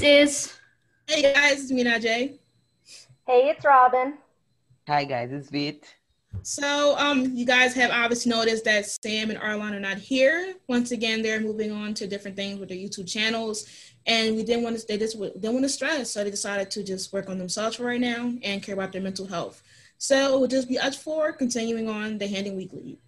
What's up, guys? It's Iz. Hey guys, it's me Najee. Hey, it's Robyn. Hi guys, it's Vit. So, um, you guys have obviously noticed that Sam and Arlan are not here. Once again, they're moving on to different things with their YouTube channels, and we didn't want to. They just didn't want to stress, so they decided to just work on themselves for right now and care about their mental health. So it will just be us four continuing on the Handon Weekly.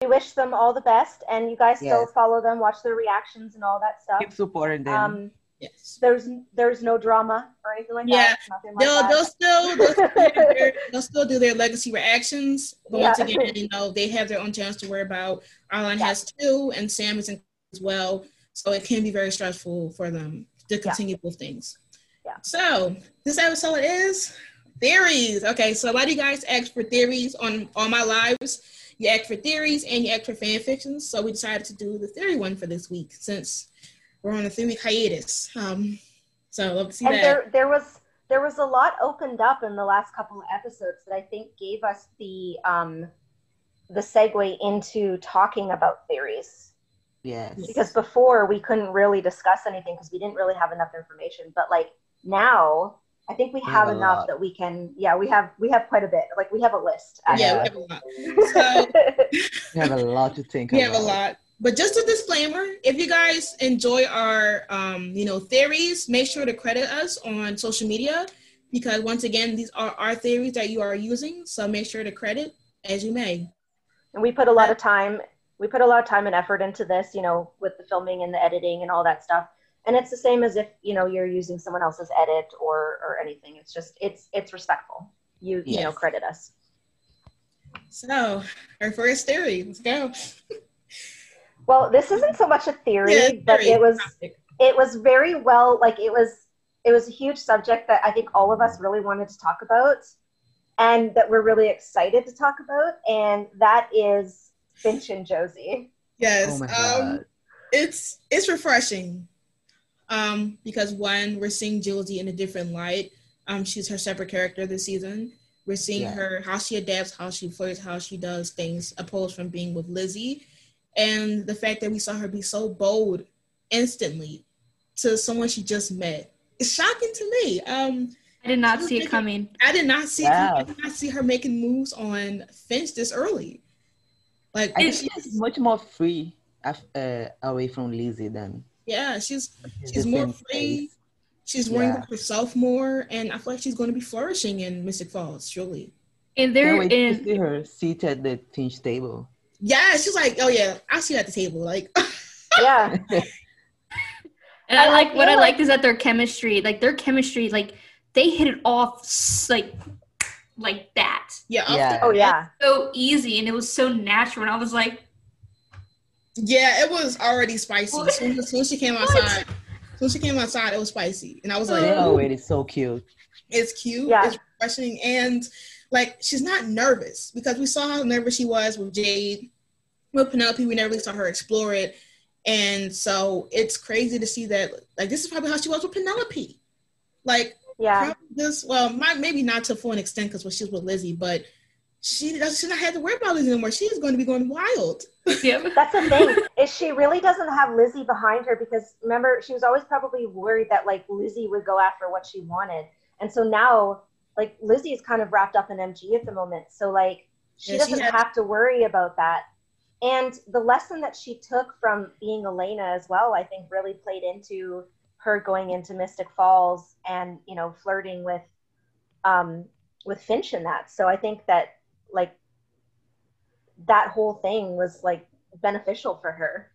We wish them all the best, and you guys still Yes. follow them, watch their reactions and all that stuff. Keep supporting them. Um, Yes. there's there's no drama or anything like Yeah, that. Nothing like They'll, that. they'll still they'll still, do their, they'll still do their legacy reactions, but once again, you know they have their own channels to worry about. Arlan Yeah. has two, and Sam is in as well, so it can be very stressful for them to continue with things. Yeah. So this episode is theories. Okay, so a lot of you guys asked for theories on on my lives. You asked for theories and you asked for fan fictions, so we decided to do the theory one for this week since we're on a three week hiatus. Um, so love to see and that. there there was there was a lot opened up in the last couple of episodes that I think gave us the um the segue into talking about theories. yes. Because before we couldn't really discuss anything because we didn't really have enough information. But like now I think we We have have enough that we can yeah, we have we have quite a bit. Like we have a list. yeah, we have a lot. So We have a lot to think about. we about. have a lot. But just a disclaimer, if you guys enjoy our um, you know, theories, make sure to credit us on social media because once again, these are our theories that you are using. So make sure to credit as you may. and we put a lot of time we put a lot of time and effort into this you know with the filming and the editing and all that stuff and it's the same as if you know you're using someone else's edit or or anything it's just it's it's respectful you you know credit us So our first theory, let's go. well this isn't so much a theory Yeah, but it was topic. it was very well like it was it was a huge subject that i think all of us really wanted to talk about and that we're really excited to talk about and that is finch and josie Yes. Oh um, it's it's refreshing um because one we're seeing Josie in a different light um she's her separate character this season we're seeing Yeah. her how she adapts how she flirts how she does things opposed from being with Lizzie and the fact that we saw her be so bold instantly to someone she just met is shocking to me um I did not see it coming. I did not see Yeah. I did not see her making moves on Finch this early like I think she's much more free af- uh, away from Lizzie than yeah she's she's She's more free. place. She's worrying Yeah. about herself more, and I feel like she's going to be flourishing in Mystic Falls, surely. And Can't they're in. see her seated at the Finch table. Yeah, she's like, oh yeah, I'll see you at the table. Like, yeah And I I- I like what I feel liked like- is that their chemistry, like their chemistry, like they hit it off like like that. yeah, Yeah. the- oh yeah So easy and it was so natural. And I was like, yeah, it was already spicy. What? As soon as, soon she came outside, as soon she came outside, it was spicy, and I was like, Oh. oh it is so cute. it's cute, Yeah. it's refreshing, and like she's not nervous because we saw how nervous she was with Jade, with Penelope. We never really saw her explore it, and so it's crazy to see that. Like, this is probably how she was with Penelope. Like, yeah this well might, maybe not to full an extent because when she was with lizzie but she does she not have to worry about lizzie anymore she's going to be going wild yeah. That's the thing is she really doesn't have Lizzie behind her because remember she was always probably worried that like Lizzie would go after what she wanted, and so now like Lizzie is kind of wrapped up in MG at the moment, so like she Yeah, doesn't has- have to worry about that. And the lesson that she took from being Elena as well, I think, really played into her going into Mystic Falls and you know flirting with um with Finch in that. So I think that like that whole thing was like beneficial for her.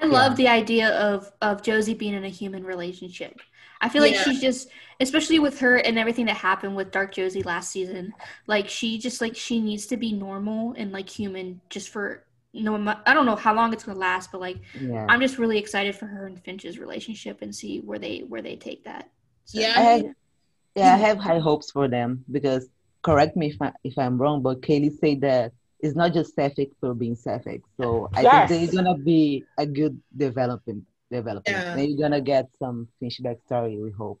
I love the idea of of Josie being in a human relationship. I feel Yeah. like she's just, especially with her and everything that happened with Dark Josie last season. Like she just like she needs to be normal and like human just for no. I don't know how long it's gonna last, but like Yeah. I'm just really excited for her and Finch's relationship and see where they where they take that. So- yeah I I have, yeah, I have high hopes for them because correct me if I, if I'm wrong, but Kaylee said that it's not just Sapphic for being Sapphic. So I Yes. think there's gonna be a good development development. Yeah. And you're gonna get some Finch backstory, we hope.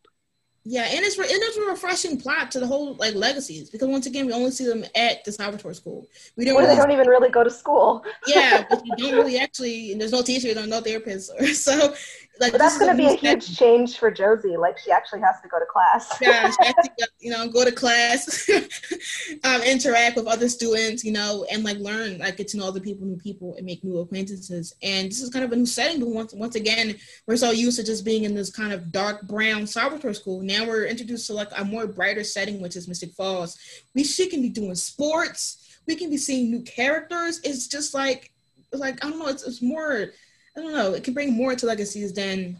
yeah and it's re- and it's a refreshing plot to the whole like legacies because once again we only see them at the Salvatore school we don't Where they don't even really go to school. yeah, but you don't really actually, and there's no teachers, there's no therapists, Or, so like But that's going to be a huge change for Josie. Like she actually has to go to class. yeah, she has to, you know, go to class, um, interact with other students, you know, and like learn, like get to know other people, new people, and make new acquaintances. And this is kind of a new setting. But once, once again, we're so used to just being in this kind of dark brown Salvatore school. Now we're introduced to like a more brighter setting, which is Mystic Falls. We she can be doing sports. We can be seeing new characters. It's just like, it's like I don't know. It's, it's more. I don't know. It can bring more to legacies than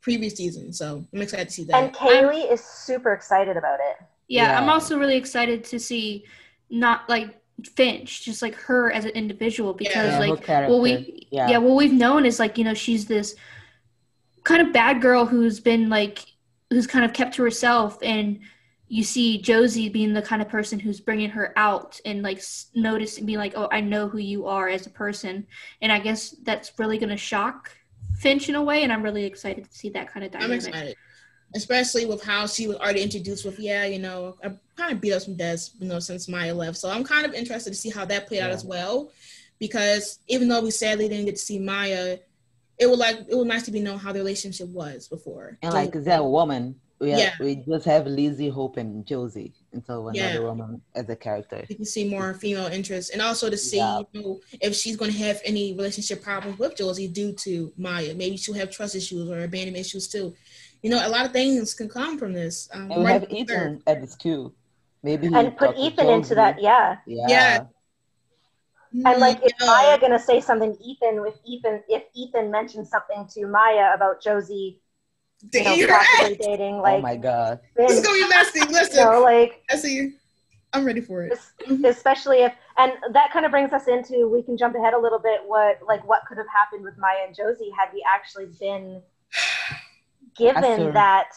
previous seasons. So I'm excited to see that. and Kaylee is super excited about it. Yeah, I'm also really excited to see not like Finch, just like her as an individual because Yeah, like character. well we yeah. Yeah. what we've known is like you know she's this kind of bad girl who's been like who's kind of kept to herself and you see Josie being the kind of person who's bringing her out and like s- notice being like oh I know who you are as a person and I guess that's really going to shock Finch in a way and I'm really excited to see that kind of I'm dynamic. excited, especially with how she was already introduced with, yeah, you know, I kind of beat up some Des, you know, since Maya left. So I'm kind of interested to see how that played out as well, because even though we sadly didn't get to see Maya, it would like it was nice to be known how the relationship was before. And like is that a woman? We have, Yeah. we just have Lizzie, Hope, and Josie and until another Yeah. woman as a character. You can see more female interest, and also to see Yeah. you know, if she's going to have any relationship problems with Josie due to Maya. Maybe she'll have trust issues or abandonment issues too. You know, a lot of things can come from this. Um, And we right have from Ethan at the school. Maybe And put Ethan into that, yeah. Yeah. Yeah. And like, is Maya gonna say something? Ethan, with Ethan, if Ethan mentions something to Maya about Josie, you know, possibly right. dating, oh like, This my god. is Finch, gonna be messy. you Listen, know, like, I see. I'm ready for it. Mm-hmm. especially if, and that kind of brings us into, we can jump ahead a little bit. What, like, what could have happened with Maya and Josie had we actually been given Asur. that,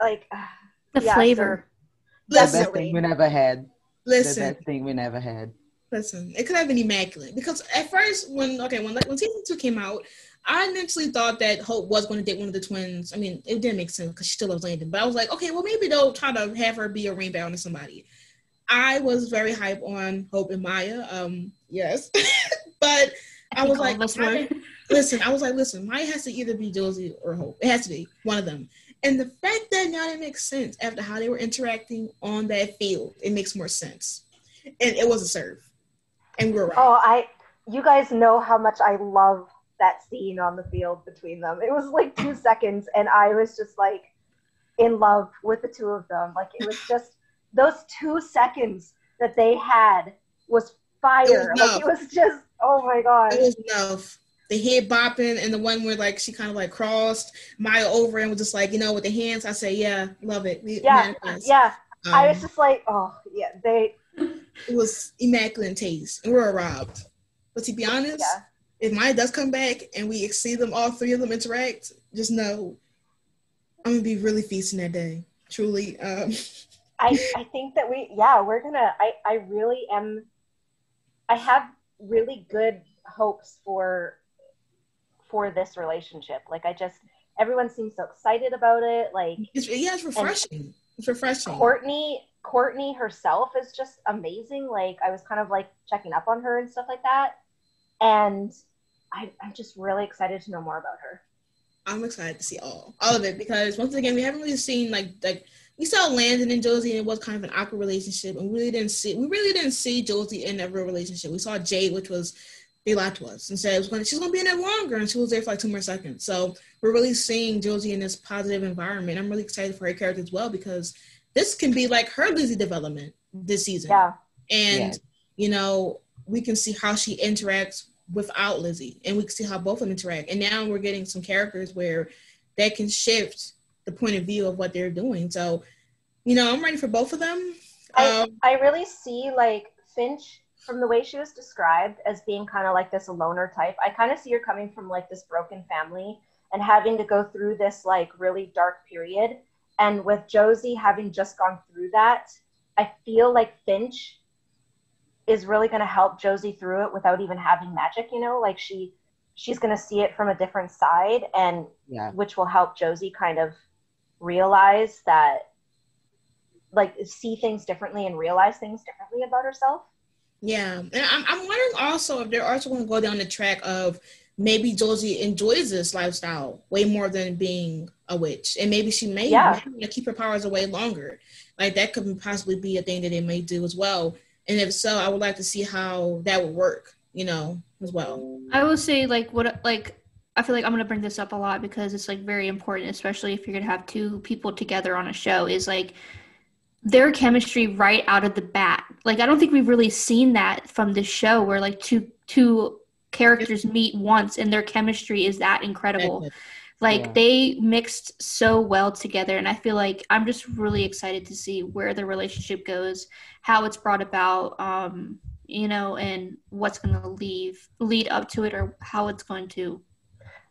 like, The yeah, flavor. sure. The best thing we never had. Listen, The Listen, best thing we never had. listen. It could have been immaculate because at first, when okay, when like when season two came out, I initially thought that Hope was going to date one of the twins. I mean, it didn't make sense because she still loves Landon, but I was like, okay, well maybe they'll try to have her be a rebound to somebody. I was very hype on Hope and Maya. Um, yes, but I think was like, of us listen, I was like, listen, Maya has to either be Josie or Hope. It has to be one of them. And the fact that now it makes sense after how they were interacting on that field, it makes more sense. And it was a serve. And we are right. Oh, I, you guys know how much I love that scene on the field between them. It was like two seconds, and I was just like in love with the two of them. Like it was just those two seconds that they had was fire. It was like it was just, oh my god. It was enough. The head bopping and the one where like she kind of like crossed Maya over and was just like, you know, with the hands, I say, yeah, love it. We Yeah, manifest. yeah. Um, I was just like, oh yeah, they, it was immaculate taste. And we were robbed. But to be honest, yeah. If Maya does come back and we see them all three of them interact, just know I'm gonna be really feasting that day. Truly. Um I, I think that we yeah we're gonna I, I really am I have really good hopes for for this relationship like I just everyone seems so excited about it like it's yeah, it's refreshing. It's refreshing. Courtney Courtney herself is just amazing like I was kind of like checking up on her and stuff like that and I, I'm just really excited to know more about her I'm excited to see all all of it because once again we haven't really seen like like we saw Landon and Josie and it was kind of an awkward relationship and we really didn't see we really didn't see Josie in a real relationship. We saw Jade, which was they lied to us and said it was going she's gonna be in there longer and she was there for like two more seconds. So we're really seeing Josie in this positive environment. I'm really excited for her character as well because this can be like her Lizzie development this season. yeah And Yeah. you know, we can see how she interacts without Lizzie, and we can see how both of them interact. And now we're getting some characters where that can shift the point of view of what they're doing. So, you know, I'm ready for both of them. I, Um, I really see like Finch from the way she was described as being kind of like this loner type. I kind of see her coming from like this broken family and having to go through this like really dark period. And with Josie having just gone through that, I feel like Finch is really going to help Josie through it without even having magic, you know, like she she's going to see it from a different side and Yeah. which will help Josie kind of realize that like see things differently and realize things differently about herself. yeah, and I'm, I'm wondering also if they're also going to go down the track of maybe Josie enjoys this lifestyle way more than being a witch, and maybe she may, Yeah. may wanna keep her powers away longer. Like that could possibly be a thing that they may do as well. And if so, I would like to see how that would work. You know, as well. I will say like what like I feel like I'm gonna bring this up a lot because it's like very important, especially if you're gonna have two people together on a show. Is like their chemistry right out of the bat. Like I don't think we've really seen that from this show where like two two characters meet once and their chemistry is that incredible. Like Yeah. they mixed so well together, and I feel like I'm just really excited to see where the relationship goes, how it's brought about, um, you know, and what's going to leave lead up to it, or how it's going to.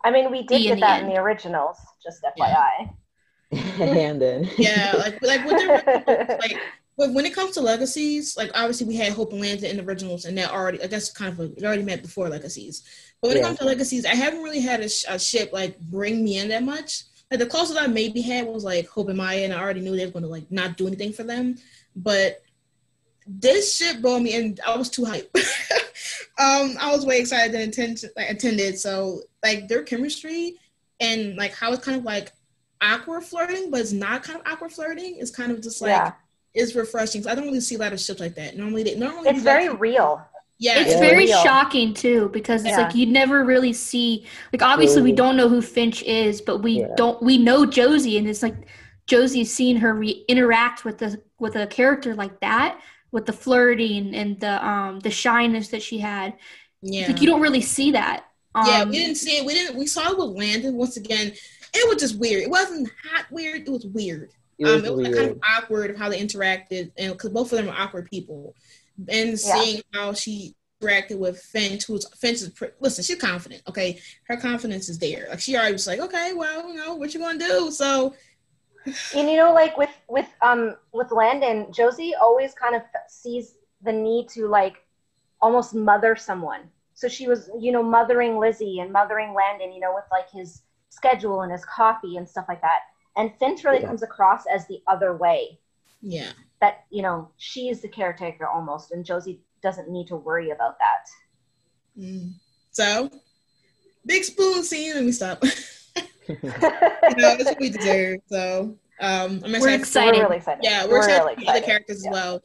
I mean, we did Be in get the that in the originals, just FYI. and then Yeah, like like with the like but when it comes to legacies, like obviously we had Hope and in the originals, and that already I guess kind of a, it already met before legacies. But when it comes to legacies, I haven't really had a, sh- a ship like bring me in that much. Like the closest I maybe had was like Hope and Maya, and I already knew they were going to like not do anything for them. But this ship brought me in. I was too hyped. um, I was way excited than attend- like, attended. So like their chemistry and like how it's kind of like awkward flirting, but it's not kind of awkward flirting. It's kind of just like yeah, it's refreshing. I don't really see a lot of shit like that. Normally, they normally it's very like- real. yeah. It's Yeah. very Real. shocking too because it's Yeah. like you never really see like obviously we don't know who Finch is, but we Yeah. don't we know Josie and it's like Josie's seen her re- interact with the with a character like that with the flirting and the um the shyness that she had. yeah. It's like you don't really see that. Um, yeah, we didn't see it. We didn't. We saw it with Landon once again. It was just weird. It wasn't hot weird. It was weird. It was um, it was like kind of awkward of how they interacted, and because both of them are awkward people, and Yeah. seeing how she interacted with Finch, who's Finch is pre- listen, she's confident. Okay, her confidence is there. Like she already was like, okay, well, you know, what you gonna do? So And you know, like with with um with Landon, Josie always kind of sees the need to like almost mother someone. So she was, you know, mothering Lizzie and mothering Landon, you know, with like his schedule and his coffee and stuff like that. And Finch really Yeah. comes across as the other way. yeah, That you know, she's the caretaker almost, and Josie doesn't need to worry about that. Mm. so big spoon scene. Let me stop. you know, that's what we deserve. So um, I'm We're excited. excited. We're really excited. Yeah, we're, excited really for the other excited. characters as well,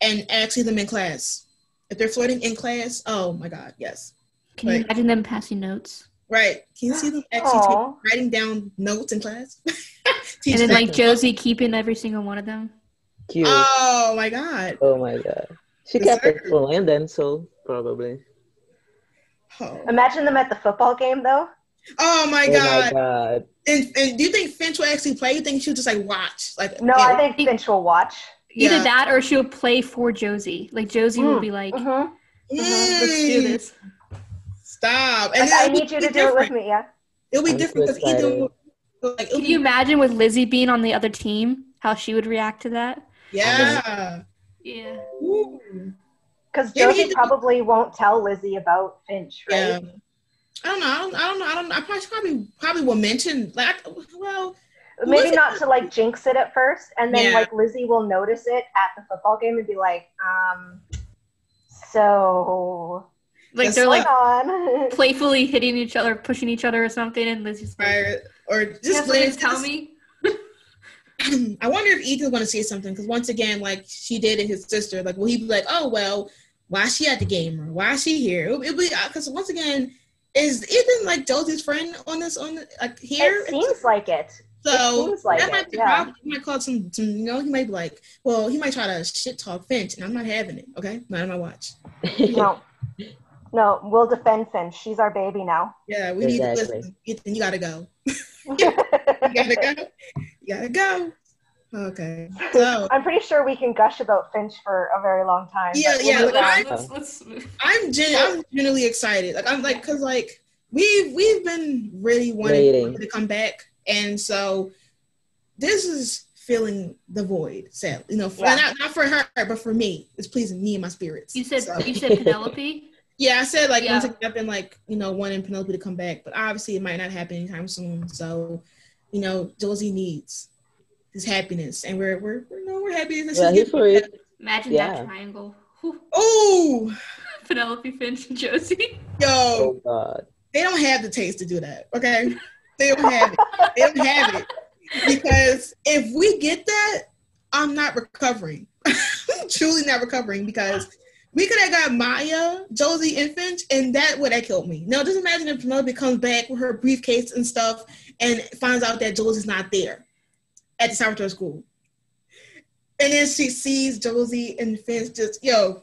and actually them in class. If they're flirting in class, oh my god, yes, Can you imagine them passing notes? Right. Can you see them actually Aw. take, writing down notes in class? And then like Josie keeping every single one of them. Cute. oh my god. oh my god. She Yes, kept it sir. for Landon, so probably. Oh, Imagine them at the football game, though. oh my oh god. my god. And, and do you think Finch will actually play? You think she'll just like watch? Like No, yeah, I think Finch will watch. Either Yeah. that or she'll play for Josie. Like Josie will Mm, be like, hmm let's do mm, this. Stop. Like, then I need you to do it with me. Yeah. It'll be I'm different so because either like it'll Can you imagine with Lizzie being on the other team, how she would react to that? yeah. Yeah. Because Josie he- probably won't tell Lizzie about Finch, right? Yeah. I don't know. I don't, I don't know. I don't know. I probably probably probly will mention like well Maybe Lizzie- not to like jinx it at first, and then Yeah. like Lizzie will notice it at the football game and be like, um, so Like Just they're like on? playfully hitting each other, pushing each other or something, and Lizzie's like, or or just have something Liz, tell just- me." I wonder if Ethan's going to say something because once again, like she dated his sister, like will he be like, oh well, why is she at the game or why is she here? It'll, it'll be uh, because once again, is Ethan like Josie's friend on this on the, like here? It seems like it. so seems like that it, might be yeah. problem. He might call some, some, you know, he might be like, well, he might try to shit talk Finch, and I'm not having it. Okay, not on my watch. No, no, we'll defend Finch. She's our baby now. Yeah, we need to Exactly. listen. Ethan, you gotta go. You gotta go. You gotta go. Okay. So I'm pretty sure we can gush about Finch for a very long time. Yeah, yeah, we'll move but on. I- let's, let's move. I'm gen- I'm genuinely excited. Like I'm like because like we've we've been really wanting Waiting. to come back, and so this is filling the void. Sad, you know, for, Yeah. not not for her, but for me. It's pleasing me and my spirits. You said So- you said Penelope. yeah, I said like Yeah. once again, I've been like you know wanting Penelope to come back, but obviously it might not happen anytime soon. So you know, Josie needs his happiness, and we're we're you know we're happy that she's yeah, he's getting for it. Imagine Yeah. that triangle. Oh, Penelope Finch and Josie. yo, Oh god. they don't have the taste to do that. Okay, they don't have it. They don't have it because if we get that, I'm not recovering. I'm truly not recovering because we could have got Maya, Josie, and Finch, and that would have killed me. Now, just imagine if Penelope comes back with her briefcase and stuff and finds out that Josie's not there at the Salvatore school. And then she sees Josie and Finch just, yo,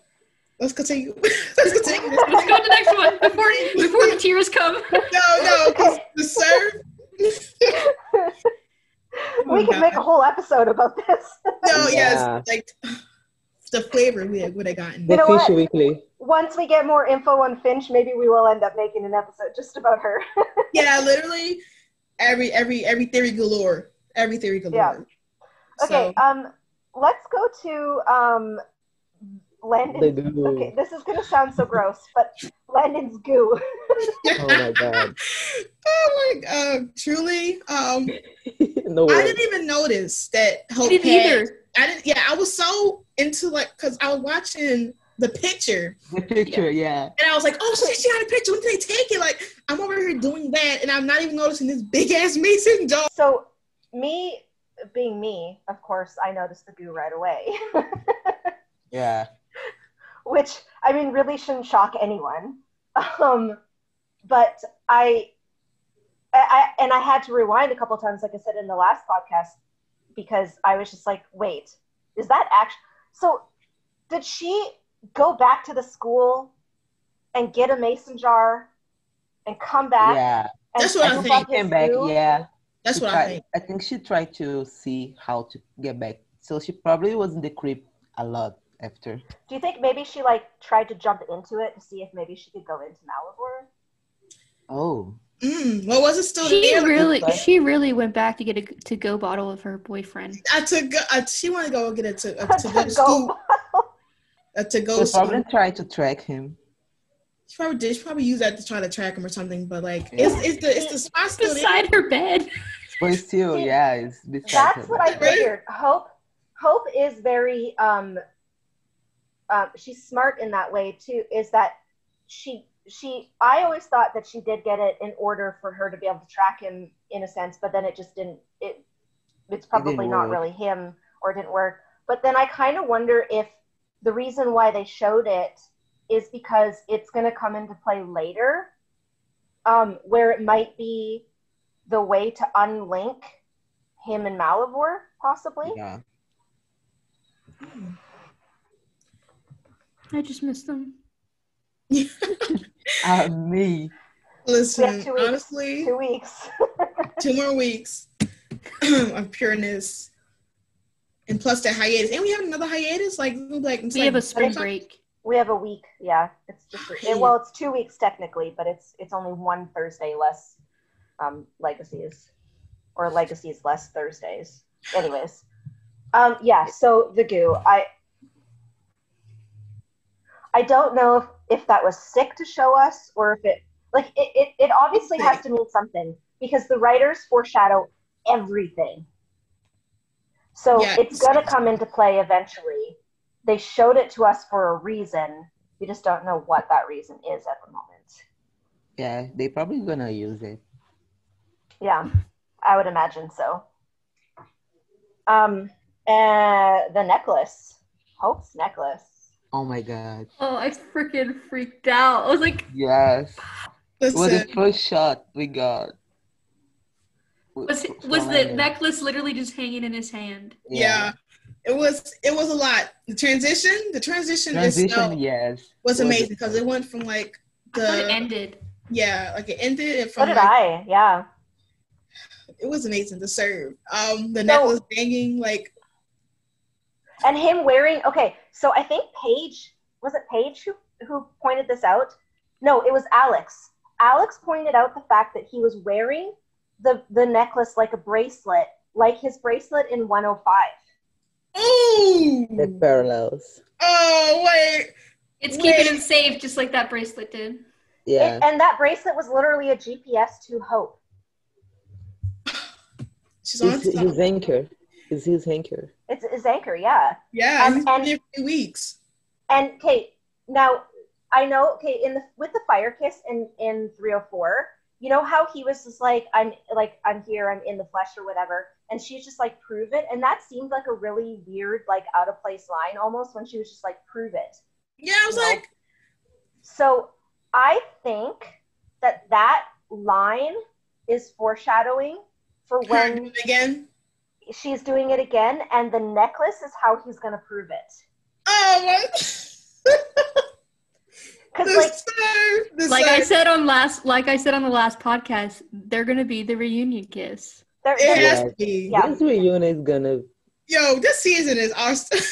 let's continue. let's continue. Let's go to the next one before before the tears come. No, no, because the serve. we can make a whole episode about this. No, Yeah. yes, like the flavor we would have gotten. You know Fish what? Weekly. Once we get more info on Finch, maybe we will end up making an episode just about her. Yeah, literally every every every theory galore. Every theory galore. Yeah. okay, So, um, let's go to um, Landon. The goo. Okay, this is gonna sound so gross, but Landon's goo. Oh my god. oh my god, truly. Um no I didn't even notice that I Hope didn't had- either. I didn't yeah, I was so into like cause I was watching the picture The picture, yeah. and I was like, oh shit, she got a picture. When did they take it? Like I'm over here doing that and I'm not even noticing this big ass mason jar. So, me being me, of course, I noticed the goo right away, Yeah. which I mean really shouldn't shock anyone. Um, but I, I, I- and I had to rewind a couple times, like I said in the last podcast, because I was just like, wait, is that actually? So, did she go back to the school and get a mason jar and come back? Yeah. And That's what I scoop think. Came back, goo? yeah. That's She what I tried- think. I think she tried to see how to get back. So she probably was in the crib a lot after. Do you think maybe she like tried to jump into it to see if maybe she could go into Malivore? Oh. Mm, what was it still She there? really, she really went back to get a to go bottle of her boyfriend. I took I, she wanted to go get it to uh, to go To to school. go- Uh, to go She to school. probably tried to track him. She probably did. She probably used that to try to track him or something. But like, it's it's the it's the spot still there. Beside her bed. But still, yeah, it's beside That's her. what I Right? figured. Hope Hope is very um um she's smart in that way too, is that she she I always thought that she did get it in order for her to be able to track him in a sense, but then it just didn't it it's probably not work. really him or it didn't work. But then I kind of wonder if the reason why they showed it is because it's going to come into play later, um, where it might be the way to unlink him and Malivore, possibly. Yeah. I just missed them. Uh, me. Listen, two weeks. honestly, Two weeks. two more weeks of pureness, and plus that hiatus. And we have another hiatus. Like, like We like- have a spring break. we have a week. Yeah, it's just it, well, it's two weeks technically, but it's it's only one Thursday less um, legacies, or legacies less Thursdays. Anyways, um, yeah. So the goo, I I don't know if if that was sick to show us or if it like it it, it obviously has to mean something because the writers foreshadow everything. So Yeah, it's it's- gonna come into play eventually. They showed it to us for a reason. We just don't know what that reason is at the moment. Yeah, they probably gonna use it. Yeah, I would imagine so. Um, uh, the necklace, Hope's necklace. Oh my god. Oh, I freaking freaked out. I was like, Yes. It was the first shot we got. was From was the Landon. necklace literally just hanging in his hand? yeah. It was it was a lot. The transition, the transition, Transition, itself yes. was Was amazing because it went from like I thought it ended. yeah, like it ended and So from did like, I. Yeah. it was amazing to serve. Um, the So- necklace banging like And him wearing. Okay, so I think Paige was it Paige who who pointed this out? No, it was Alex. Alex pointed out the fact that he was wearing the the necklace like a bracelet, like his bracelet in 105. oh That parallels. oh wait It's Wait. keeping him safe, just like that bracelet did. Yeah. It- and that bracelet was literally a GPS to Hope. she's on His, his anchor. Is his anchor. It's his anchor, yeah. yeah, and- been and- for three weeks. And Kate, now I know. Okay, in the with the fire kiss in in 304, you know how he was just like, I'm like I'm here, I'm in the flesh or whatever, and she's just like, prove it, and that seemed like a really weird, like out of place line almost when she was just like, prove it. Yeah, I was You know? like, So I think that that line is foreshadowing for when again. She's doing it again, and the necklace is how he's gonna prove it. Oh my. Because the like serve, the Like I said on last, like I said on the last podcast, they're gonna be the reunion kiss. they're, it they're- has to be. Yeah. This reunion is gonna Yo, this season is awesome.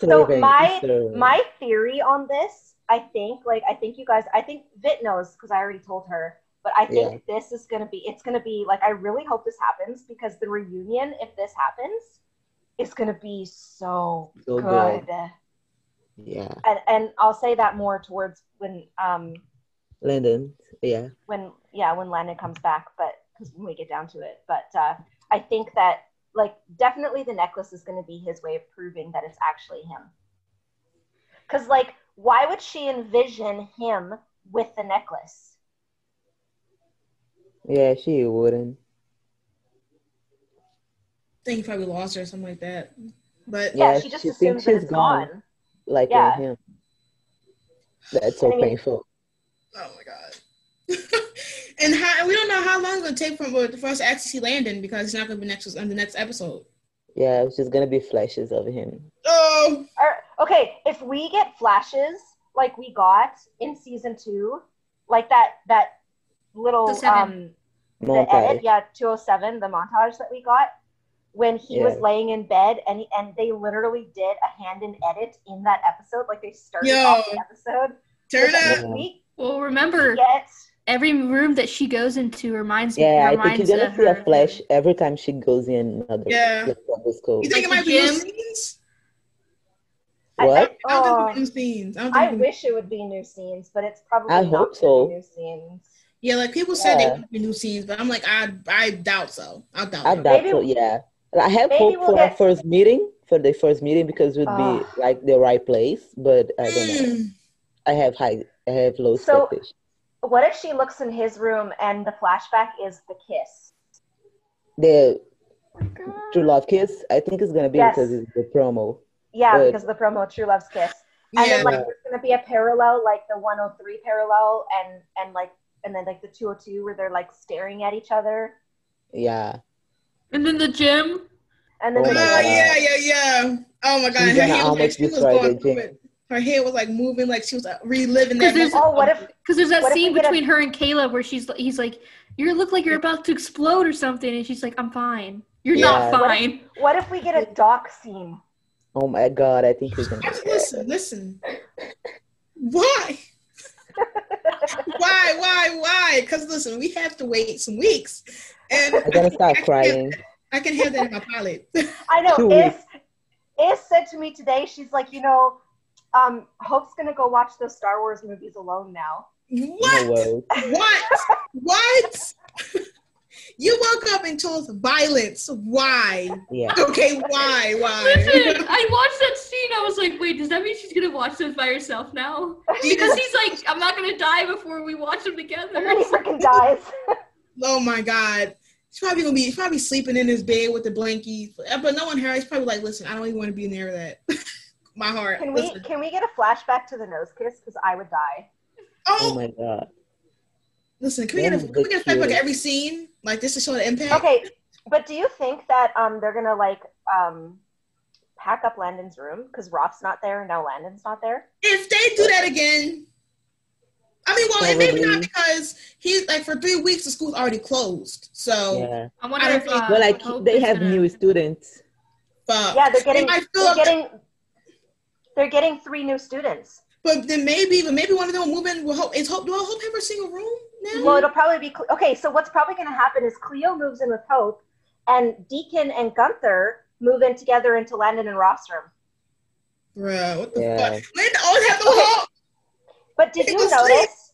So my- my theory on this, I think, like I think you guys, I think Vit knows because I already told her, but I think this is gonna be, it's gonna be like I really hope this happens because the reunion, if this happens, is gonna be so, So good. good. yeah, And and I'll say that more towards when um Landon. Yeah, when yeah when Landon comes back, but because when we get down to it, but uh, I think that like definitely the necklace is going to be his way of proving that it's actually him. Because like, why would she envision him with the necklace? Yeah, she wouldn't. I think he probably lost her or something like that. But Yeah, Yeah, she just she assumes thinks that she's it's gone. gone. Like Yeah. him. That's so I mean- painful. oh my god. and how we don't know how long it's gonna take from for us to actually see Landon because it's not gonna be next on the next episode. Yeah, it's just gonna be flashes of him. Oh, Or, okay, if we get flashes like we got in season two, like that that little The seven. um the edit, yeah, 207, the montage that we got when he was laying in bed and he, and they literally did a hand in edit in that episode. Like they started Yo. off the episode. turn with, up. like, We Well, remember, get every room that she goes into reminds me. Yeah, I think you're gonna see a flash every time she goes in another Yeah. like, school. You think it might be new scenes? What? I don't oh, think it's new scenes. I don't think it'll be- wish it would be new scenes, but it's probably I not hope so. be new scenes. Yeah, like people said Yeah. they would be new scenes, but I'm like, I I doubt so. I doubt. I it. doubt Maybe- so. Yeah, I have hope we'll for our first meeting for the first meeting because it would Ah. be like the right place. But I don't know. Mm. I have high. I have low So- expectations. What if she looks in his room and the flashback is the kiss? The True Love Kiss. I think it's gonna be Yes. because it's the promo. Yeah, But- because of the promo True Love's Kiss. And Yeah, then like there's gonna be a parallel, like the 103 parallel, and and like and then like the 202 where they're like staring at each other, Yeah, And then the gym. and then Oh the my God. yeah, yeah, yeah. Oh my god, her gonna head was like she was going through it. Her head was like moving, like she was like, reliving that. 'Cause there's- Oh, what if- Because there's that scene we get a- between her and Caleb where she's he's like, "You look like you're about to explode or something," and she's like, "I'm fine. You're Yeah. not What if- fine." what if we get a dock scene? Oh my god, I think he's gonna. Listen, listen. Why? Why, why, why? Because listen, we have to wait some weeks, and I'm gonna I start can- crying. I can have that in my palate. I know. Two Is Iz said to me today, she's like, you know, um, Hope's gonna go watch those Star Wars movies alone now. what? No. What? what? you woke up and told violence. Why? Yeah. Okay, why? Why? Listen, I watched that scene. I was like, "Wait, does that mean she's gonna watch this by herself now?" Because he's like, "I'm not gonna die before we watch them together." And then he freaking dies. Oh my god. He's probably gonna be he's probably sleeping in his bed with the blankie. Uh, but no one heard. He's probably like, listen, I don't even want to be near that. my heart. Can we Listen. can we get a flashback to the nose kiss? Because I would die. Oh Oh, my god. Listen, can we get a That can we get a flashback cute. of every scene? Like this to show the impact? Okay, but do you think that um they're gonna like um pack up Landon's room because Roth's not there and now Landon's not there? If they do that again, I mean, well, and maybe not because he's like for three weeks the school's already closed. So Yeah. I wonder I if don't uh, Well, like Hope they have gonna- new students. fuck. Yeah, they're getting They might fill they're up getting they're getting three new students. But then maybe, but maybe one of them will move in. Will hope is hope. Do I hope have her single room now? Well, it'll probably be okay. So what's probably going to happen is Cleo moves in with Hope, and Deacon and Gunther move in together into Landon and Roth's room. Bruh, what the Yeah. fuck? Linda always have the hope. But did It you was notice?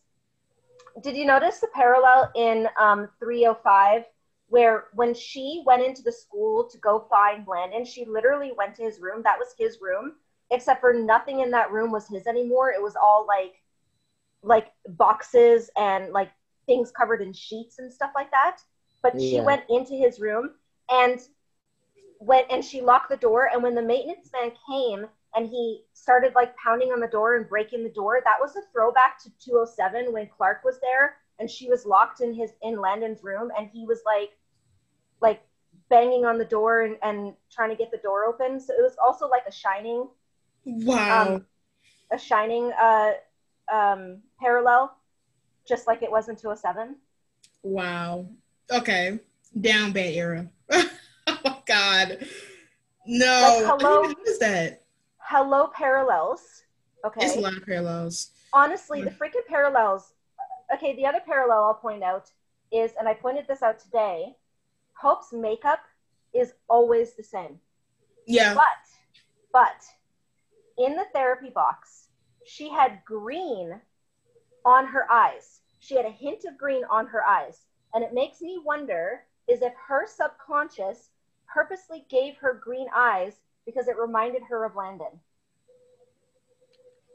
Did you notice the parallel in um, 305 where when she went into the school to go find Landon, she literally went to his room. That was his room, except for nothing in that room was his anymore. It was all like like boxes and like things covered in sheets and stuff like that. But she Yeah. went into his room and went and she locked the door. And when the maintenance man came and he started like pounding on the door and breaking the door, that was a throwback to 207 when Clarke was there and she was locked in his in Landon's room and he was like like banging on the door and, and trying to get the door open. So it was also like a shining Wow. um, a shining uh, um, parallel, just like it was in 207. wow. Okay. Down bad era. oh god. No. Like, hello? What is that? Hello, parallels. Okay. It's a lot of parallels. Honestly, the freaking parallels. Okay, the other parallel I'll point out is, and I pointed this out today, Hope's makeup is always the same. Yeah. But, but in the therapy box, she had green on her eyes. She had a hint of green on her eyes. And it makes me wonder is if her subconscious purposely gave her green eyes because it reminded her of Landon.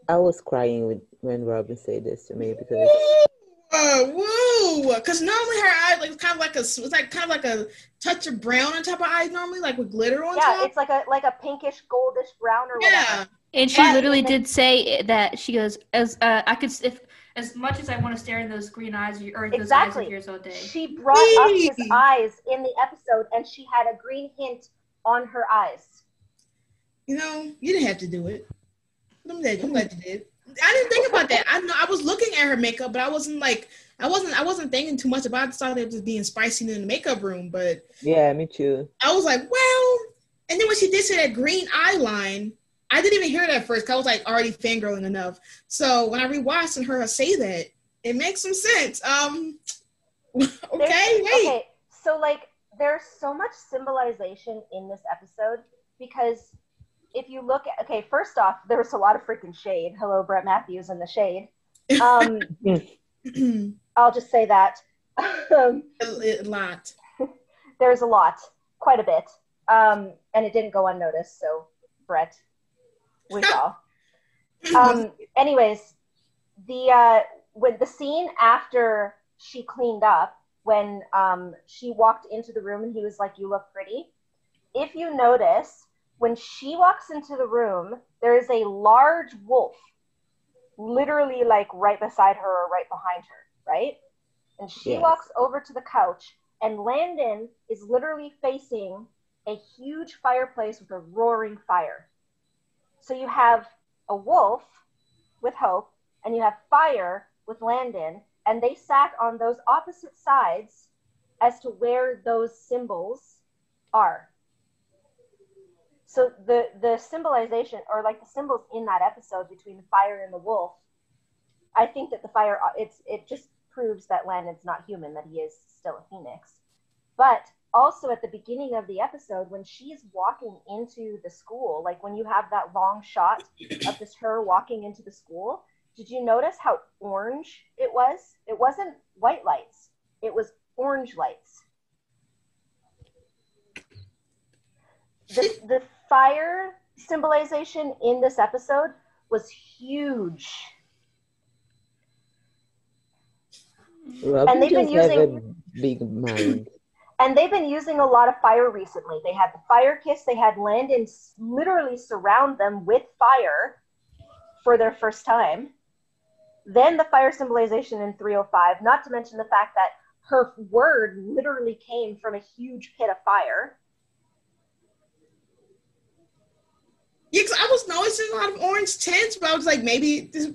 I was crying with, when Robyn said this to me because Whoa, whoa! Because normally her eyes like kind of like a it's like kind of like a touch of brown on top of eyes normally, like with glitter on Yeah, top. Yeah, it's like a like a pinkish goldish brown or yeah. whatever. And she But- literally did say that she goes as uh, I could if as much as I want to stare in those green eyes or those Exactly. eyes of yours all day. She brought up his eyes in the episode and she had a green hint on her eyes. You know, you didn't have to do it. I'm glad, I'm glad you did. I didn't think about that. I know I was looking at her makeup, but I wasn't like I wasn't I wasn't thinking too much about it. I thought it was being spicy in the makeup room, but yeah, me too. I was like, well, and then when she did say that green eye line, I didn't even hear that first because I was like already fangirling enough. So when I rewatched and heard her say that, it makes some sense. Um, okay, There's- wait. Okay, so like there's so much symbolization in this episode because if you look at okay, first off, there was a lot of freaking shade. Hello, Brett Matthews in the shade. Um, I'll just say that. um, a, a lot. there's a lot, quite a bit, um, and it didn't go unnoticed. So, Brett, we saw. um, anyways, the uh, with the scene after she cleaned up, when um, she walked into the room and he was like, "You look pretty." If you notice, when she walks into the room, there is a large wolf, literally like right beside her or right behind her, right? And she Yes. walks over to the couch, and Landon is literally facing a huge fireplace with a roaring fire. So you have a wolf with Hope, and you have fire with Landon, and they sat on those opposite sides as to where those symbols are. So the the symbolization, or like the symbols in that episode between the fire and the wolf, I think that the fire it's it just proves that Landon's not human, that he is still a phoenix. But also at the beginning of the episode, when she's walking into the school, like when you have that long shot of just her walking into the school, did you notice how orange it was? It wasn't white lights, it was orange lights. The, the fire symbolization in this episode was huge. Robyn they've been just have a using- big mind. And they've been using a lot of fire recently. They had the fire kiss, they had Landon literally surround them with fire for their first time. Then the fire symbolization in 305, not to mention the fact that her word literally came from a huge pit of fire. Yeah, 'cause I was noticing a lot of orange tints, but I was like, maybe this,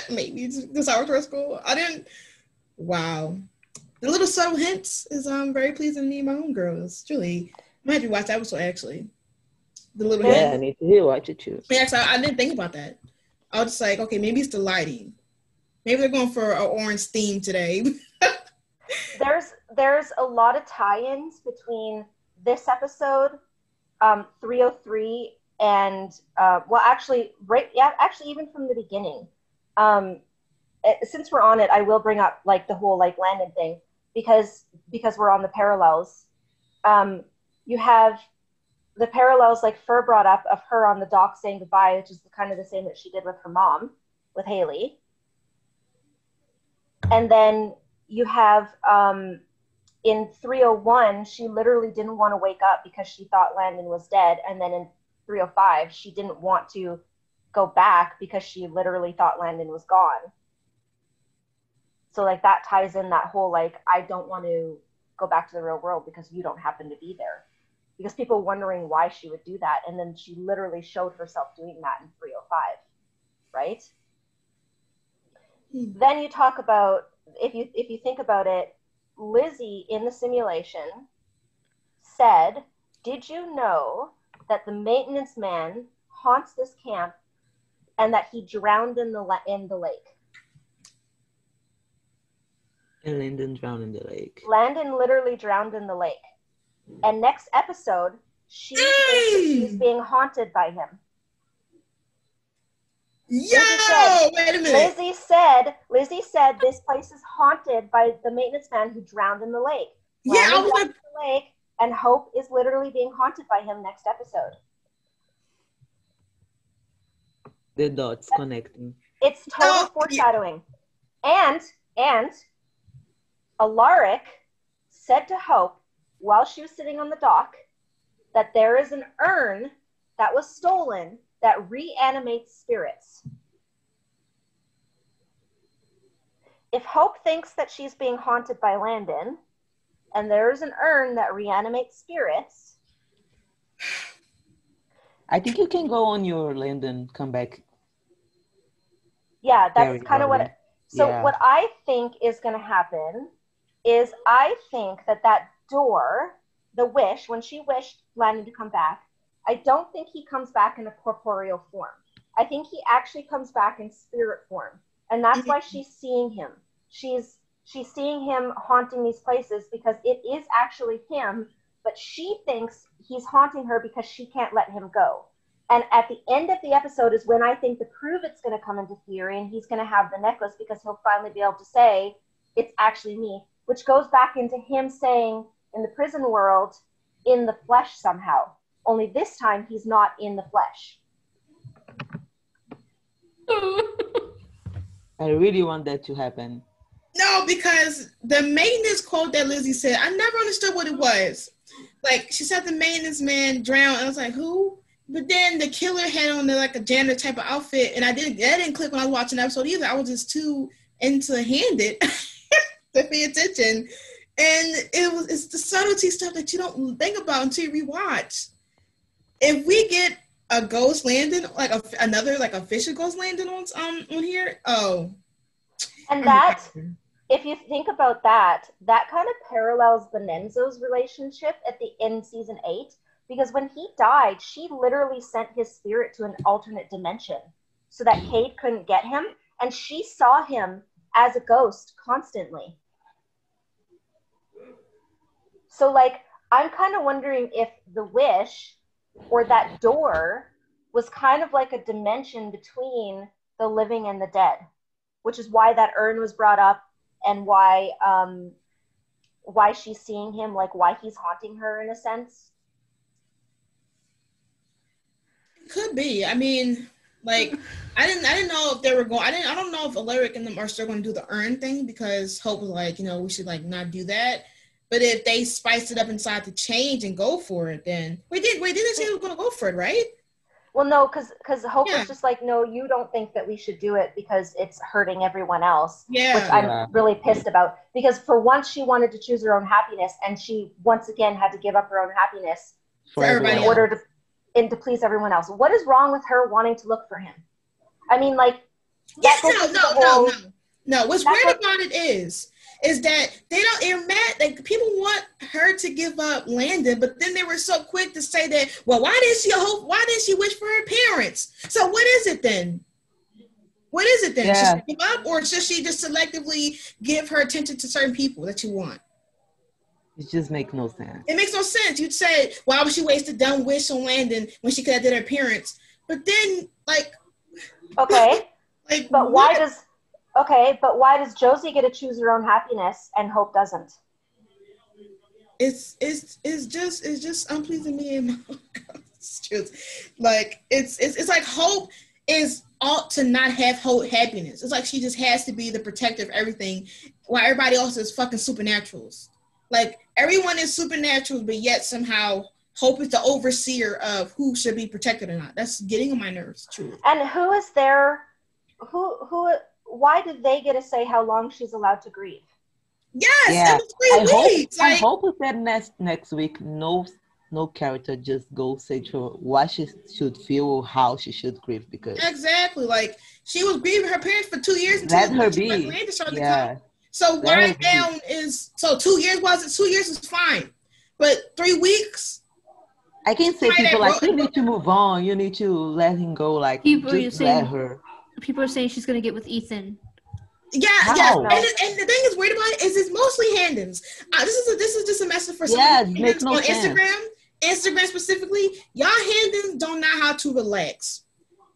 maybe the Salvatore School. I didn't. Wow, the little subtle hints is um very pleasing to me. My own girls, truly. I might have to watch that episode actually. The little Yeah, I need to hear watch it too. Yeah, 'cause I, I didn't think about that. I was just like, okay, maybe it's the lighting. Maybe they're going for an orange theme today. There's there's a lot of tie-ins between this episode, um, 303, and uh, well, actually, right, yeah, actually, even from the beginning. Um, eh, since we're on it, I will bring up like the whole like Landon thing because because we're on the parallels. Um, you have the parallels like Fur brought up of her on the dock saying goodbye, which is kind of the same that she did with her mom, with Hayley. And then you have um, in 301, she literally didn't want to wake up because she thought Landon was dead. And then in 305, she didn't want to go back because she literally thought Landon was gone. So like that ties in that whole like I don't want to go back to the real world because you don't happen to be there. Because people wondering why she would do that and then she literally showed herself doing that in 305, right? Hmm. Then you talk about if you if you think about it, Lizzie in the simulation said, "Did you know that the maintenance man haunts this camp and that he drowned in the in the lake?" And Landon drowned in the lake. Landon literally drowned in the lake. Mm. And next episode, she she's being haunted by him. Yo, said, wait a minute. Lizzie said, Lizzie said this place is haunted by the maintenance man who drowned in the lake. Yeah, I was like, the lake, and Hope is literally being haunted by him next episode. The dots connecting. It's total oh, foreshadowing. Yeah. And and Alaric said to Hope while she was sitting on the dock that there is an urn that was stolen that reanimates spirits. If Hope thinks that she's being haunted by Landon, and there's an urn that reanimates spirits. I think you can go on your Landon comeback. Yeah, that's kind of what. so yeah. what I think is going to happen is I think that that door, the wish, when she wished Landon to come back, I don't think he comes back in a corporeal form. I think he actually comes back in spirit form. And that's why she's seeing him. She's she's seeing him haunting these places because it is actually him, but she thinks he's haunting her because she can't let him go. And at the end of the episode is when I think the Pruvit's going to come into theory and he's going to have the necklace because he'll finally be able to say, it's actually me, which goes back into him saying in the prison world, in the flesh somehow only this time he's not in the flesh. I really want that to happen. No, because the maintenance quote that Lizzie said, I never understood what it was. Like she said, the maintenance man drowned. and I was like, who? But then the killer had on the, like a janitor type of outfit, and I didn't. That didn't click when I was watching the episode either. I was just too into Handon to pay attention, and it was it's the subtlety stuff that you don't think about until you rewatch if we get a ghost Landon, like a, another like official ghost Landon on um on here, oh. And that, if you think about that, that kind of parallels Bonenzo's relationship at the end season eight, because when he died, she literally sent his spirit to an alternate dimension so that Cade couldn't get him, and she saw him as a ghost constantly. So, like, I'm kind of wondering if the wish or that door was kind of like a dimension between the living and the dead, which is why that urn was brought up and why um, why she's seeing him, like why he's haunting her in a sense. Could be. I mean, like I didn't I didn't know if they were going I didn't I don't know if Alaric and them are still going to do the urn thing because Hope was like, you know, we should like not do that. But if they spice it up inside to change and go for it, then we did wait, didn't say we were gonna go for it, right? Well, no, because because Hope yeah. was just like, no, you don't think that we should do it because it's hurting everyone else. Yeah, which I'm yeah. really pissed about because for once she wanted to choose her own happiness, and she once again had to give up her own happiness for everybody in order to and to please everyone else. What is wrong with her wanting to look for him? I mean, like, yeah, no, no, whole, no, no, no. What's weird what, about it is is that they don't they're like people want her to give up Landon, but then they were so quick to say that, well, why didn't she hope why didn't she wish for her parents? So what is it then? What is it then? Yeah. Should she give up or should she just selectively give her attention to certain people that you want? It just makes no sense. It makes no sense. You'd say, why would she waste a dumb wish on Landon when she could have did her parents? But then, like, okay, like, but what? why does Okay, but why does Josie get to choose her own happiness and Hope doesn't? It's it's it's just it's just unpleasing me and my it's just like it's it's it's like Hope is ought to not have hope happiness. It's like she just has to be the protector of everything, while everybody else is fucking supernaturals. Like everyone is supernatural, but yet somehow Hope is the overseer of who should be protected or not. That's getting on my nerves, truly. And who is there? Who who? Why did they get to say how long she's allowed to grieve? Yes, Yeah. three I hope, weeks. I hope that next next week no no character just go say to her what she should feel how she should grieve because exactly. Like she was grieving her parents for two years until let her be. Landon started to come. Yeah, So Let why her be. down is so two years was it? Two years is fine, but three weeks. I can say Right, people like you need to move on. You need to let him go. Like People, you're just let her. People are saying she's gonna get with Ethan. Yeah, How? yeah. And, and the thing is weird about it is it's mostly Handons. Uh, this is a, this is just a message for some Yeah, of it the makes no on sense. Instagram. Instagram specifically, y'all Handons don't know how to relax.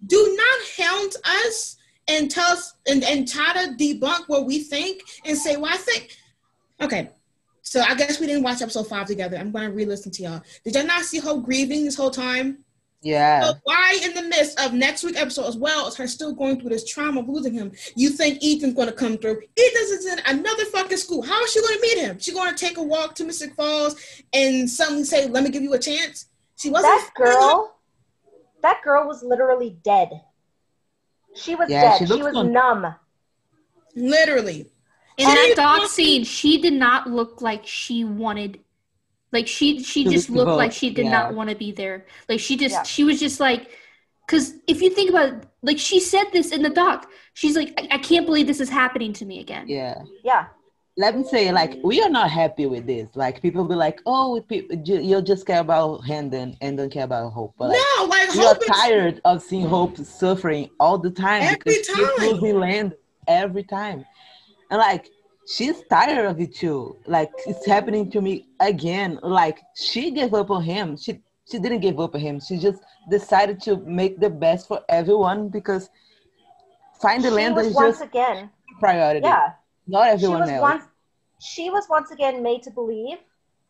Do not hound us and tell us and, and try to debunk what we think and say, well, I think. Okay, so I guess we didn't watch episode five together. I'm going to re-listen to y'all. Did y'all not see Hope grieving this whole time? Yeah, So why, in the midst of next week episode, as well as her still going through this trauma of losing him, you think Ethan's going to come through? Ethan's in another fucking school. How is she going to meet him? She going to take a walk to Mystic Falls and suddenly say, "Let me give you a chance." She wasn't. That girl, that girl was literally dead. She was Yeah, dead. she She, was on- numb. literally. In She that dog scene, she did not look like she wanted. Like she, she To just looked vote, like she did yeah. not want to be there. Like she just, Yeah. she was just like, because if you think about, it, like she said this in the doc, she's like, I, I can't believe this is happening to me again. yeah. Yeah. Let me say, like, we are not happy with this. Like, people be like, "Oh, people, you you just care about Handon and don't care about Hope." But like, no, like we are Hope is- tired of seeing Hope suffering all the time Every because she's time. losing land every time, and like she's tired of it too. Like it's happening to me again. Like she gave up on him. She she didn't give up on him. She just decided to make the best for everyone because find the land was is once just again. priority. Yeah. Not She everyone was else. once. She was once again made to believe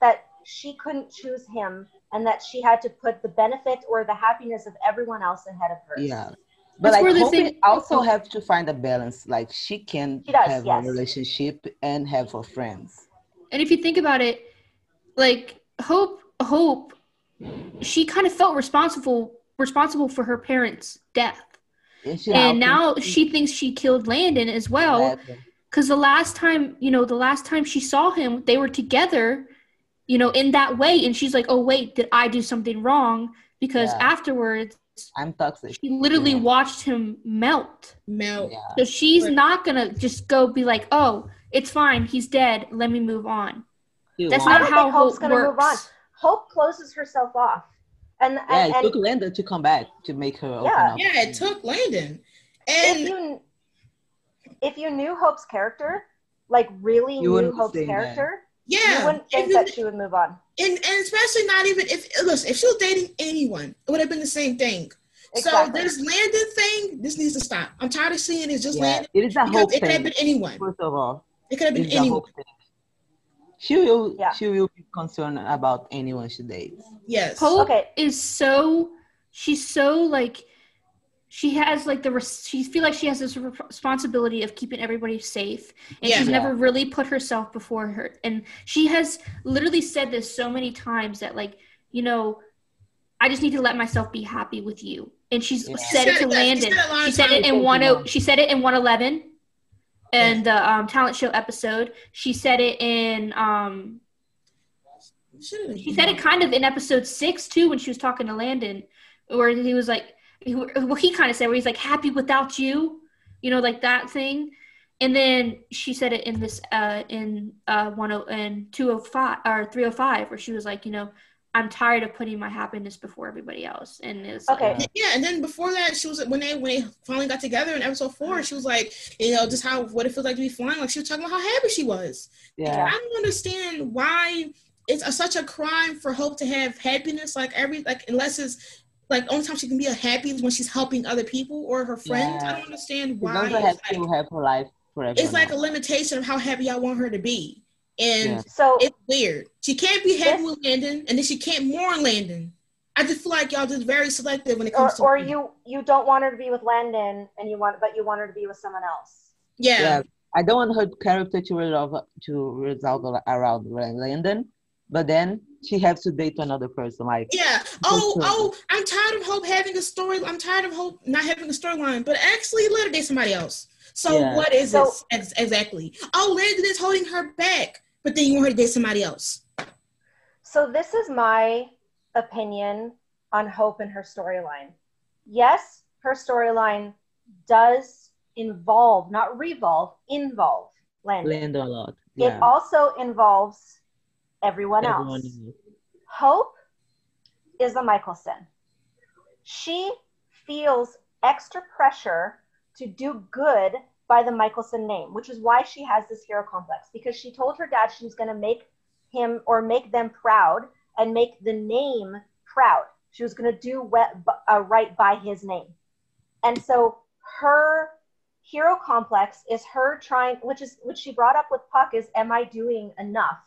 that she couldn't choose him and that she had to put the benefit or the happiness of everyone else ahead of hers. Yeah. But like Hope also have to find a balance. Like she can She does, have yes. a relationship and have her friends. And if you think about it, like Hope, Hope, she kind of felt responsible responsible for her parents' death, And, and now she thinks she killed Landon as well. Because the last time you know the last time she saw him they were together you know in that way and she's like oh wait did i do something wrong because Yeah. afterwards I'm toxic. she literally Yeah. watched him melt melt. Yeah. so she's Right. not gonna just go be like oh it's fine he's dead let me move on She That's I not don't how Hope's Hope gonna move on. Hope closes herself off, and Yeah, and, it took Landon to come back to make her open Yeah. up. Yeah, it took Landon. if And you if you knew Hope's character, like really You knew Hope's say that. character, yeah, you wouldn't if think you- that she would move on. And, and especially not even if listen, if she was dating anyone, it would have been the same thing. So this Landon thing, this needs to stop. I'm tired of seeing it's just Yeah, Landon. it is a Because hope it could have been anyone. First of all, It could have been anyone. She will. Yeah. She will be concerned about anyone she dates. Yes. Hope Okay. is so she's so like she has like the res- she feel like she has this re- responsibility of keeping everybody safe and Yeah. she's Yeah. never really put herself before her and she has literally said this so many times that like you know i just need to let myself be happy with you and she's Yeah. said She it to it that- she landon said it a lot she said it in one Yeah. she said it in 111 and the um, talent show episode she said it in um she said it kind of in episode six too when she was talking to Landon, where he was like, he- well, he kind of said where he's like happy without you, you know, like that thing. And then she said it in this uh in uh one oh and two oh five or three oh five where she was like, you know, I'm tired of putting my happiness before everybody else. And it's like, Okay. Yeah, and then before that, she was when they when they finally got together in episode four. She was like, you know, just how what it feels like to be flying. Like she was talking about how happy she was. Yeah. I don't understand why it's a, such a crime for Hope to have happiness. Like every like unless it's like only time she can be a happy is when she's helping other people or her friends. I don't understand why. doesn't It's have like, to have her life forever. it's like a limitation of how happy I want her to be, and Yeah. So it's weird. She can't be happy with Landon, and then she can't mourn Landon. I just feel like y'all just very selective when it or, comes to or you you don't want her to be with Landon and you want but you want her to be with someone else. yeah. Yeah. I don't want her character to resolve to resolve around Landon, but then she has to date another person. Like Yeah. Oh, sure. oh, I'm tired of Hope having a story. I'm tired of Hope not having a storyline, but actually let her date somebody else. So Yeah. what is So- this ex- exactly? Oh, Landon is holding her back, but then you want her to date somebody else. So this is my opinion on Hope and her storyline. Yes, her storyline does involve, not revolve, involve Landon. Landon a lot. It also involves everyone, Everyone else. Hope is a Mikaelson. She feels extra pressure to do good by the Mikaelson name, which is why she has this hero complex because she told her dad she was going to make him or make them proud and make the name proud. She was going to do what, uh, right by his name. And so her hero complex is her trying, which is which she brought up with Puck is, am I doing enough?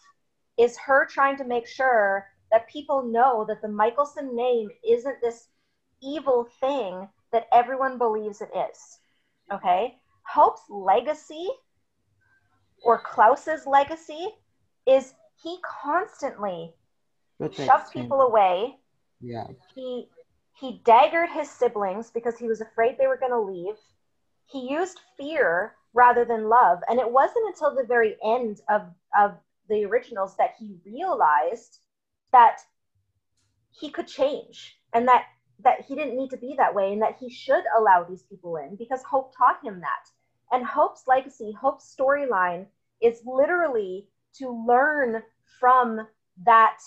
Is her trying to make sure that people know that the Mikaelson name isn't this evil thing that everyone believes it is. Okay? Hope's legacy or Klaus's legacy is he constantly Protects shoved people away. Yeah. He he daggered his siblings because he was afraid they were going to leave. He used fear rather than love, and it wasn't until the very end of of the originals that he realized that he could change and that that he didn't need to be that way and that he should allow these people in because Hope taught him that. And Hope's legacy, Hope's storyline is literally to learn from that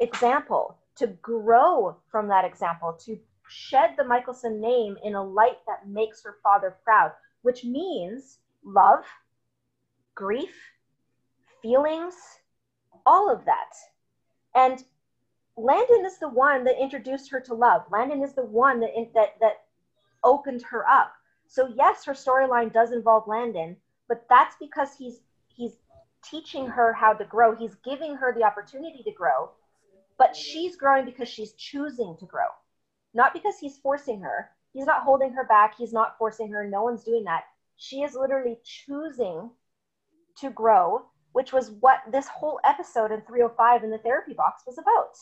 example, to grow from that example, to shed the Mikaelson name in a light that makes her father proud, which means love, grief, feelings, all of that. And Landon is the one that introduced her to love. Landon is the one that that that opened her up. So yes, her storyline does involve Landon, but that's because he's he's teaching her how to grow. He's giving her the opportunity to grow, but she's growing because she's choosing to grow, not because he's forcing her. He's not holding her back. He's not forcing her. No one's doing that. She is literally choosing to grow, which was what this whole episode in 305 in the therapy box was about.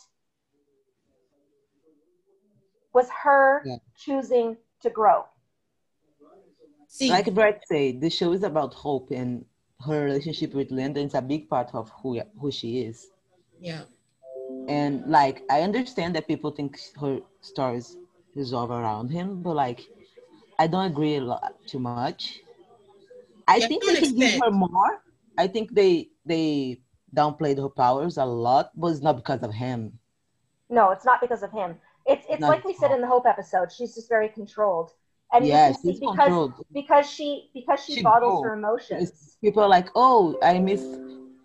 Was her Yeah. choosing to grow. See, Like Brett said, the show is about hope, and her relationship with Landon is a big part of who who she is. yeah. And like, I understand that people think her stories resolve around him, but like, I don't agree a lot too much. I Yeah, think to they an can give her more. I think they they downplayed her powers a lot, but it's not because of him. No, it's not because of him. It's it's Not like we said in the Hope episode. She's just very controlled, and she's because controlled. because she because she, She bottles grew. her emotions. It's- people are like, oh, I miss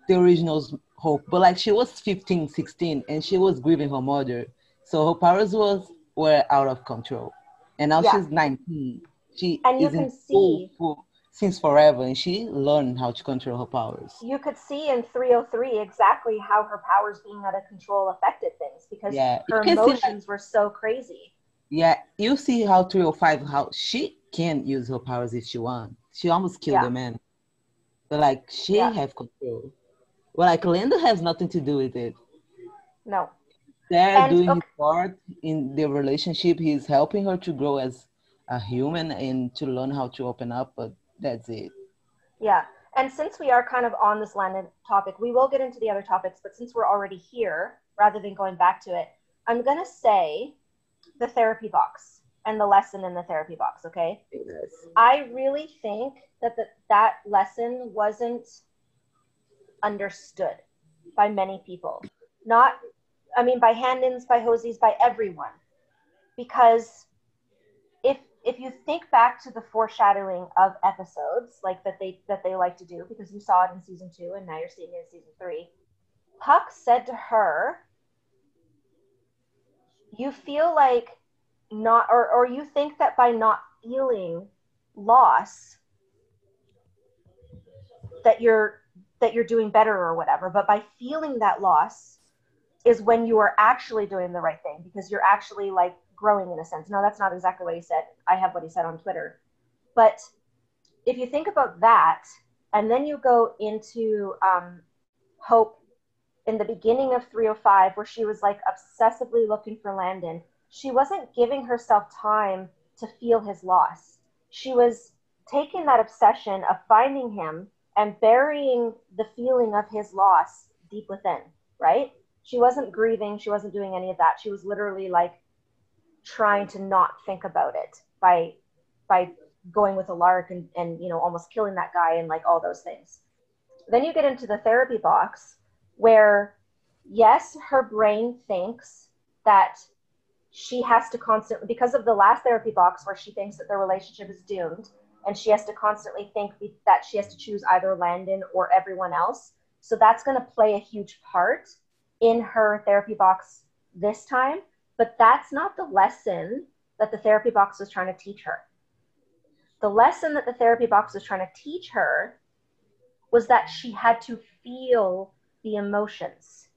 the original's Hope, but like she was 15, 16, and she was grieving her mother, so her powers was were out of control, and now Yeah. she's 19. She And you can see- for, since forever, and she learned how to control her powers. You could see in 303 exactly how her powers being out of control affected things because Yeah, her can see, like- emotions were so crazy. Yeah, you see how 305 how she can use her powers if she wants. She almost killed Yeah. a man, but like she Yeah. have control. Well, like Landon has nothing to do with it. No, they're And, doing his part in the relationship. He's helping her to grow as a human and to learn how to open up, but that's it. yeah. And since we are kind of on this Landon topic, we will get into the other topics. But since we're already here, rather than going back to it, I'm gonna say the therapy box and the lesson in the therapy box. Okay. Yes. I really think that the, that lesson wasn't understood by many people. Not, I mean, by Handons, by Hosies, by everyone. Because if you think back to the foreshadowing of episodes like that they that they like to do, because you saw it in season two and now you're seeing it in season three, Puck said to her, "You feel like not, or or you think that by not feeling loss that you're that you're doing better or whatever but by feeling that loss is when you are actually doing the right thing because you're actually like growing in a sense. No, that's not exactly what he said. I have what he said on Twitter. But if you think about that, and then you go into um, Hope in the beginning of 305, where she was like obsessively looking for Landon, she wasn't giving herself time to feel his loss. She was taking that obsession of finding him and burying the feeling of his loss deep within, right? She wasn't grieving, she wasn't doing any of that. She was literally like trying to not think about it by by going with Alaric and, and you know almost killing that guy and like all those things. Then you get into the therapy box where yes, her brain thinks that she has to constantly because of the last therapy box where she thinks that the relationship is doomed and she has to constantly think that she has to choose either Landon or everyone else. So that's going to play a huge part in her therapy box this time, but that's not the lesson that the therapy box was trying to teach her. The lesson that the therapy box was trying to teach her was that she had to feel the emotions.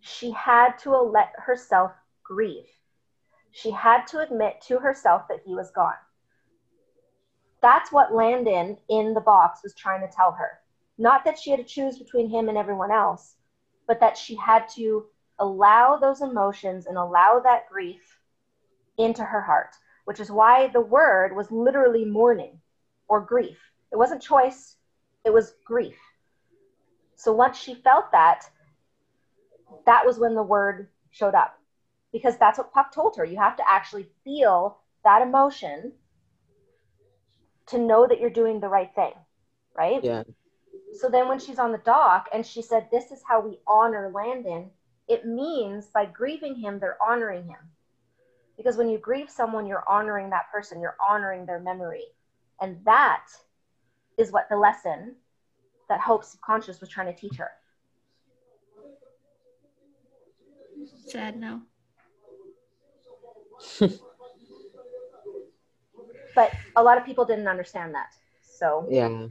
She had to let herself grieve. She had to admit to herself that he was gone. That's what Landon in the box was trying to tell her. Not that she had to choose between him and everyone else, but that she had to allow those emotions and allow that grief into her heart, which is why the word was literally mourning or grief. It wasn't choice, it was grief. So once she felt that, that was when the word showed up because that's what Puck told her. You have to actually feel that emotion to know that you're doing the right thing, right? Yeah. So then when she's on the dock and she said, This is how we honor Landon, it means by grieving him, they're honoring him. Because when you grieve someone, you're honoring that person, you're honoring their memory. And that is what the lesson that Hope's Subconscious was trying to teach her. Sad now. but a lot of people didn't understand that. So yeah.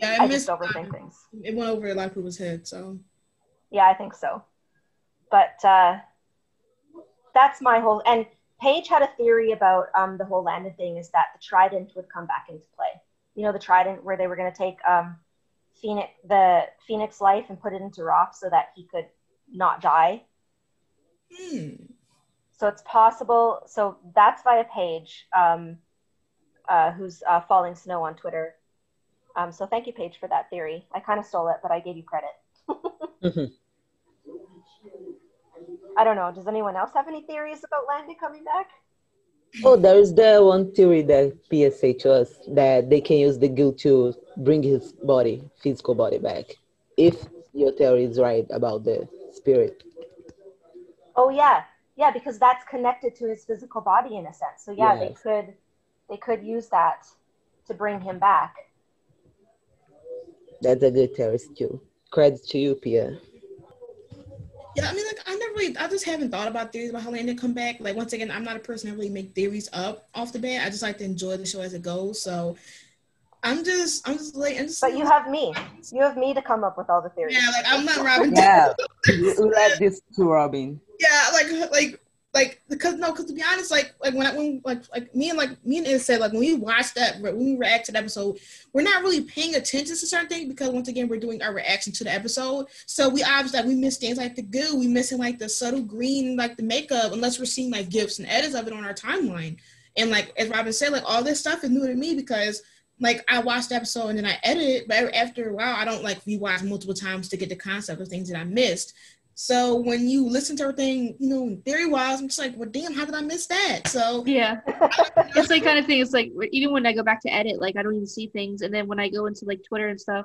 Yeah, I, I, just missed overthink um, things. It went over a lot of people's head. So Yeah, I think so. But uh, that's my whole. And Paige had a theory about um, the whole Landon thing is that the trident would come back into play. You know, the trident where they were going to take um, Phoenix, the Phoenix life and put it into Rock so that he could not die. hmm. So it's possible. So that's via Paige, um, uh, who's uh, Falling Snow on Twitter. Um, so thank you, Paige, for that theory. I kind of stole it, but I gave you credit. Mhm. I don't know. Does anyone else have any theories about Landon coming back? Oh, there is the one theory that to us that they can use the guilt to bring his body, physical body back. If your theory is right about the spirit. Oh yeah, yeah, because that's connected to his physical body in a sense. So yeah, they could they could use that to bring him back. That's a good theory too. Credit to you, Pia. Yeah, I mean, like I never really, I just haven't thought about theories about how Landon come back. Like once again, I'm not a person that really make theories up off the bat. I just like to enjoy the show as it goes. So I'm just, I'm just like, I'm just, But you have me. You have me to come up with all the theories. yeah, like I'm not Robyn. Yeah, we we this to Robyn. yeah, like, like, like, because no, because to be honest, like, like when I, when like, like me and like me and Iz said, like when we watched that, when we react to the episode, we're not really paying attention to certain things because once again, we're doing our reaction to the episode. So we obviously like we miss things like the goo, we missing like the subtle green, like the makeup, unless we're seeing like gifs and edits of it on our timeline. And like as Robyn said, like all this stuff is new to me because like I watched the episode and then I edit but after a while, I don't like rewatch multiple times to get the concept of things that I missed. So when you listen to everything, you know, theory wise, I'm just like, well, damn, how did I miss that? So Yeah. it's like kind of thing. It's like even when I go back to edit, like I don't even see things, and then when I go into like Twitter and stuff,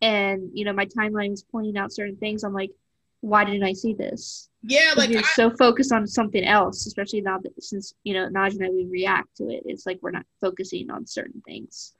and you know my timeline is pointing out certain things, I'm like, why didn't I see this? Yeah, like you're I, so focused on something else, especially now that since you know Naj and I we react to it. It's like we're not focusing on certain things.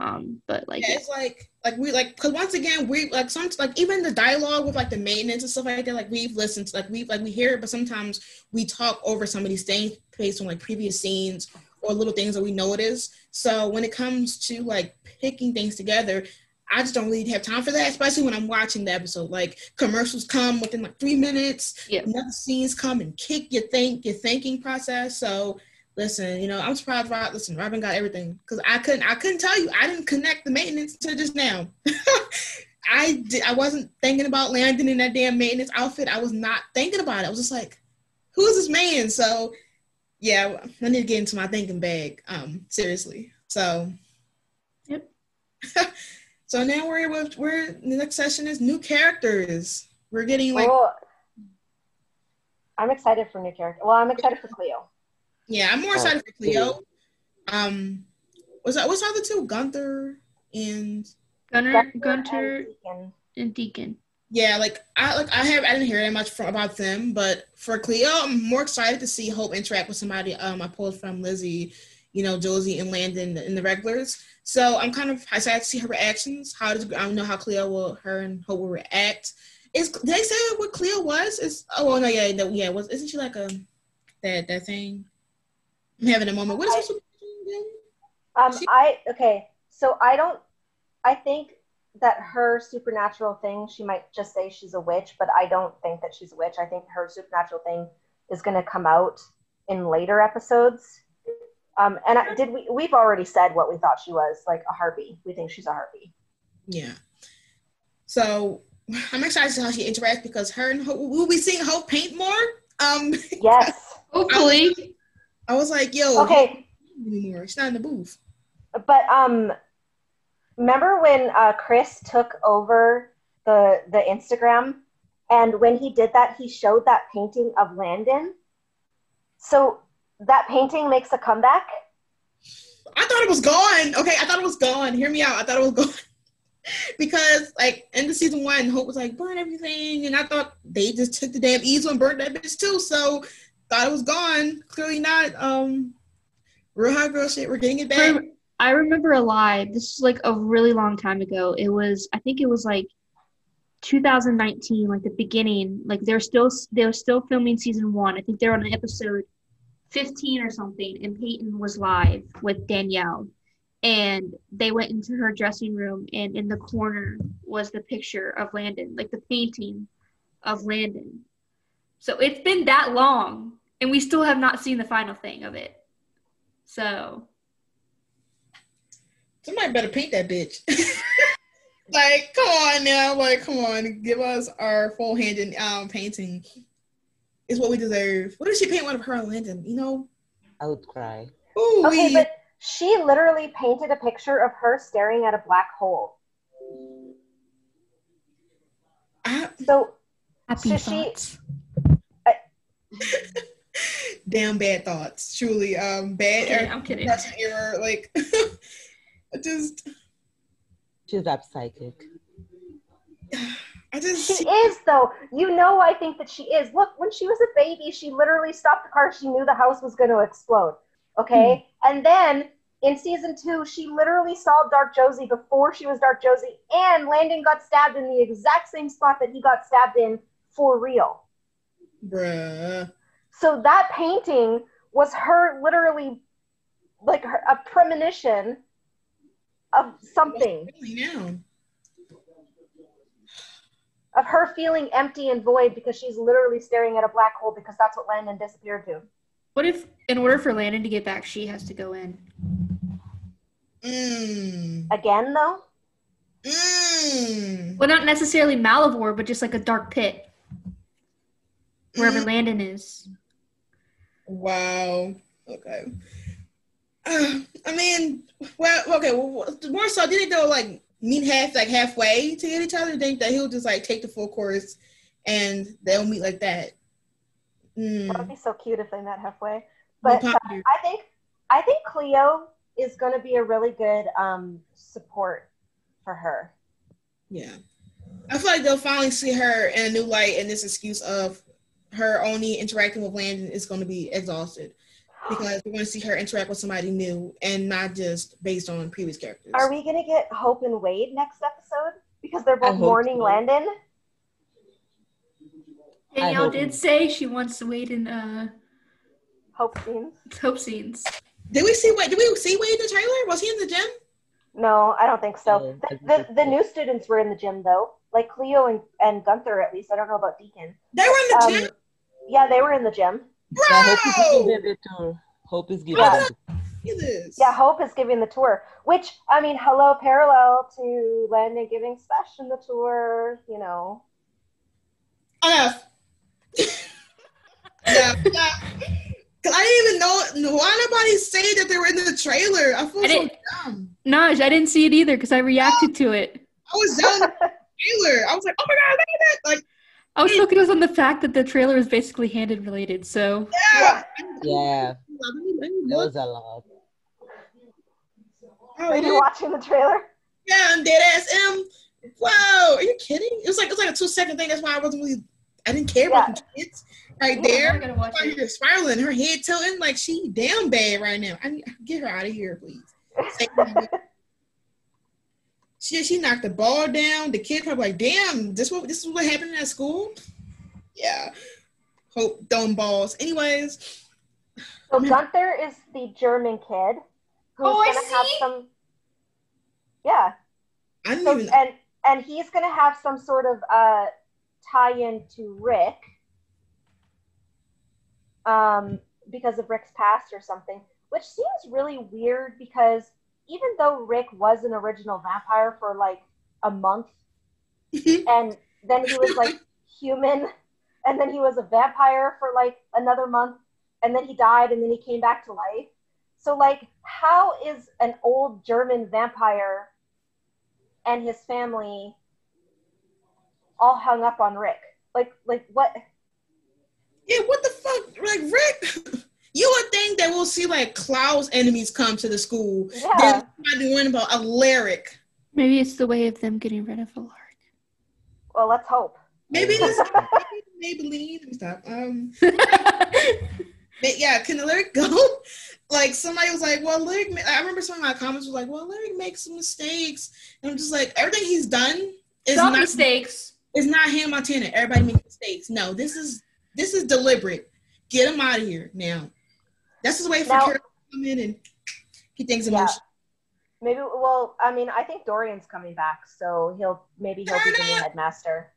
Um, but like yeah, it's like like we like because once again we like some like even the dialogue with like the maintenance and stuff like that like we've listened to like we like we hear it but sometimes we talk over some of these things based on like previous scenes or little things that we know it is so when it comes to like picking things together I just don't really have time for that, especially when I'm watching the episode. Like commercials come within like three minutes. Yeah. Another scenes come and kick your think your thinking process. So listen, you know, I'm surprised Rob listen, Robyn got everything. Cause I couldn't I couldn't tell you. I didn't connect the maintenance to just now. I did I wasn't thinking about Landon in that damn maintenance outfit. I was not thinking about it. I was just like, who is this man? So yeah, I need to get into my thinking bag. Um, seriously. So Yep. so now we're with we're the next session is new characters. We're getting like Well, I'm excited for new character. Well, I'm excited for Cleo. Yeah, I'm more Oh, excited for Cleo. Um what's that what's the other two? Gunther and Gunner, Gunter Gunter, and Deacon. and Deacon. yeah, like I like I have I didn't hear that much from about them, but for Cleo, I'm more excited to see Hope interact with somebody. Um, I pulled from Lizzie, you know, Josie and Landon in the regulars. So I'm kind of excited to see her reactions. How does I don't know how Cleo will her and Hope will react. Is did they say what Cleo was? Is oh well, no yeah no, yeah was isn't she like a that that thing? I'm having a moment. What is this? again? Um, She- I okay. So I don't. I think that her supernatural thing, she might just say she's a witch, but I don't think that she's a witch. I think her supernatural thing is going to come out in later episodes. Um, and I, did we? We've already said what we thought she was, like a harpy. We think she's a harpy. Yeah. So I'm excited to see how she interacts because her and Hope we'll be seeing Hope paint more. Um, Yes. Hopefully. I was like, yo, Okay. anymore. She's not in the booth. But um, remember when uh, Chris took over the the Instagram, and when he did that, he showed that painting of Landon. So that painting makes a comeback. I thought it was gone. Okay, I thought it was gone. Hear me out. I thought it was gone. because like in the season one, Hope was like, burn everything. And I thought they just took the damn easel and burned that bitch too. So thought it was gone. Clearly not. Um real hot girl shit. We're getting it back. I remember a lie. This is like a really long time ago. It was, I think it was like 2019, like the beginning. Like they're still they're still filming season one. I think they're on episode 15 or something, and Peyton was live with Danielle, and they went into her dressing room, and in the corner was the picture of Landon, like the painting of Landon. So it's been that long, and we still have not seen the final thing of it. So Somebody better paint that bitch. like, come on now. Like, come on. Give us our full Handon um painting. Is what we deserve. What if she paint one of her and Landon? You know? I would cry. Ooh, Okay, but she literally painted a picture of her staring at a black hole. I, So happy So she- thoughts. damn bad thoughts. Truly, um, bad Okay, error, I'm kidding. depression error. Like, just, She's that psychic. I just. she is though. You know I think that she is. Look, when she was a baby, she literally stopped the car. She knew the house was going to explode. Okay? And then in season 2, she literally saw Dark Josie before she was Dark Josie and Landon got stabbed in the exact same spot that he got stabbed in for real. Bruh. So that painting was her literally like her, a premonition of something, Really now. of her feeling empty and void because she's literally staring at a black hole because that's what Landon disappeared to. What if, in order for Landon to get back, she has to go in? Mmm. Again, though? Mmm. Well, not necessarily Malivore, but just like a dark pit, wherever Mm. Landon is. Wow. Okay. Uh, I mean, well, okay. Well, more so, did they go like meet half, like halfway to get each other? Think that he'll just like take the full course, and they'll meet like that. That'd Mm. be so cute if they met halfway. But uh. I think I think Cleo is going to be a really good um, support for her. Yeah. I feel like they'll finally see her in a new light, and this excuse of her only interacting with Landon is going to be exhausted because we're going to see her interact with somebody new and not just based on previous characters. Are we going to get Hope and Wade next episode because they're both hope mourning so. Landon? Danielle did not. say she wants to wait in uh, Hope scenes. Hope scenes. Did we see Wade? Did we see Wade in the trailer? Was he in the gym? No, I don't think so. Oh, The, the, the new students were in the gym though, like Cleo and, and Gunther at least. I don't know about Deacon. They were in the Um, gym. Yeah, they were in the gym. Yeah, Hope is giving the tour. Hope is giving Yeah. the Look at this. Yeah, Hope is giving the tour, which I mean, hello, parallel to Landon giving Sebastian the tour. You know, Enough. yeah, yeah. Cause I didn't even know why nobody say that they were in the trailer. I feel I so dumb. Naj, I didn't see it either because I reacted to it. I was down in the trailer. I was like, oh my god, look at that! Like, I was focused on the fact that the trailer is basically Handon related. So yeah. Yeah, Let me- oh, let me that was a lot. Oh, were you watching the trailer? Yeah, I'm dead ass um, M. Wow, are you kidding? It was like it was like a two second thing. That's why I wasn't really. I didn't care about the kids right there. Watch it. you're spiraling, her head tilting like she damn bad right now. I need get her out of here, please. Say- she she knocked the ball down. The kid probably like, damn, this what this is what happened at school. Yeah, hope dumb balls. Anyways, So Gunther is the German kid who's Oh, gonna have see. some. Yeah, I didn't so, even. and and he's gonna have some sort of uh, tie-in to Rick, um, because of Rick's past or something, which seems really weird because even though Rick was an original vampire for like a month, mm-hmm. and then he was like human, and then he was a vampire for like another month, and then he died, and then he came back to life. So like, how is an old German vampire and his family all hung up on Rick? Like, like what? Yeah, what the fuck? Like Rick, you would think that we'll see like Klaus enemies come to the school. Yeah. Then somebody worrying about Alaric. maybe it's the way of them getting rid of Alaric. Well, let's hope. Maybe this maybe Maybelline. Let me stop. Um, yeah, can the lyric go? Like somebody was like, "Well, lyric." I remember some of my comments was like, "Well, lyric makes some mistakes," and I'm just like, everything he's done is Some not mistakes. is not Hannah Montana. Everybody makes mistakes. No, this is this is deliberate. Get him out of here now. That's his way for Now- Carol to come in and he thinks Yeah. Maybe. Well, I mean, I think Dorian's coming back, so he'll maybe he'll be the new headmaster.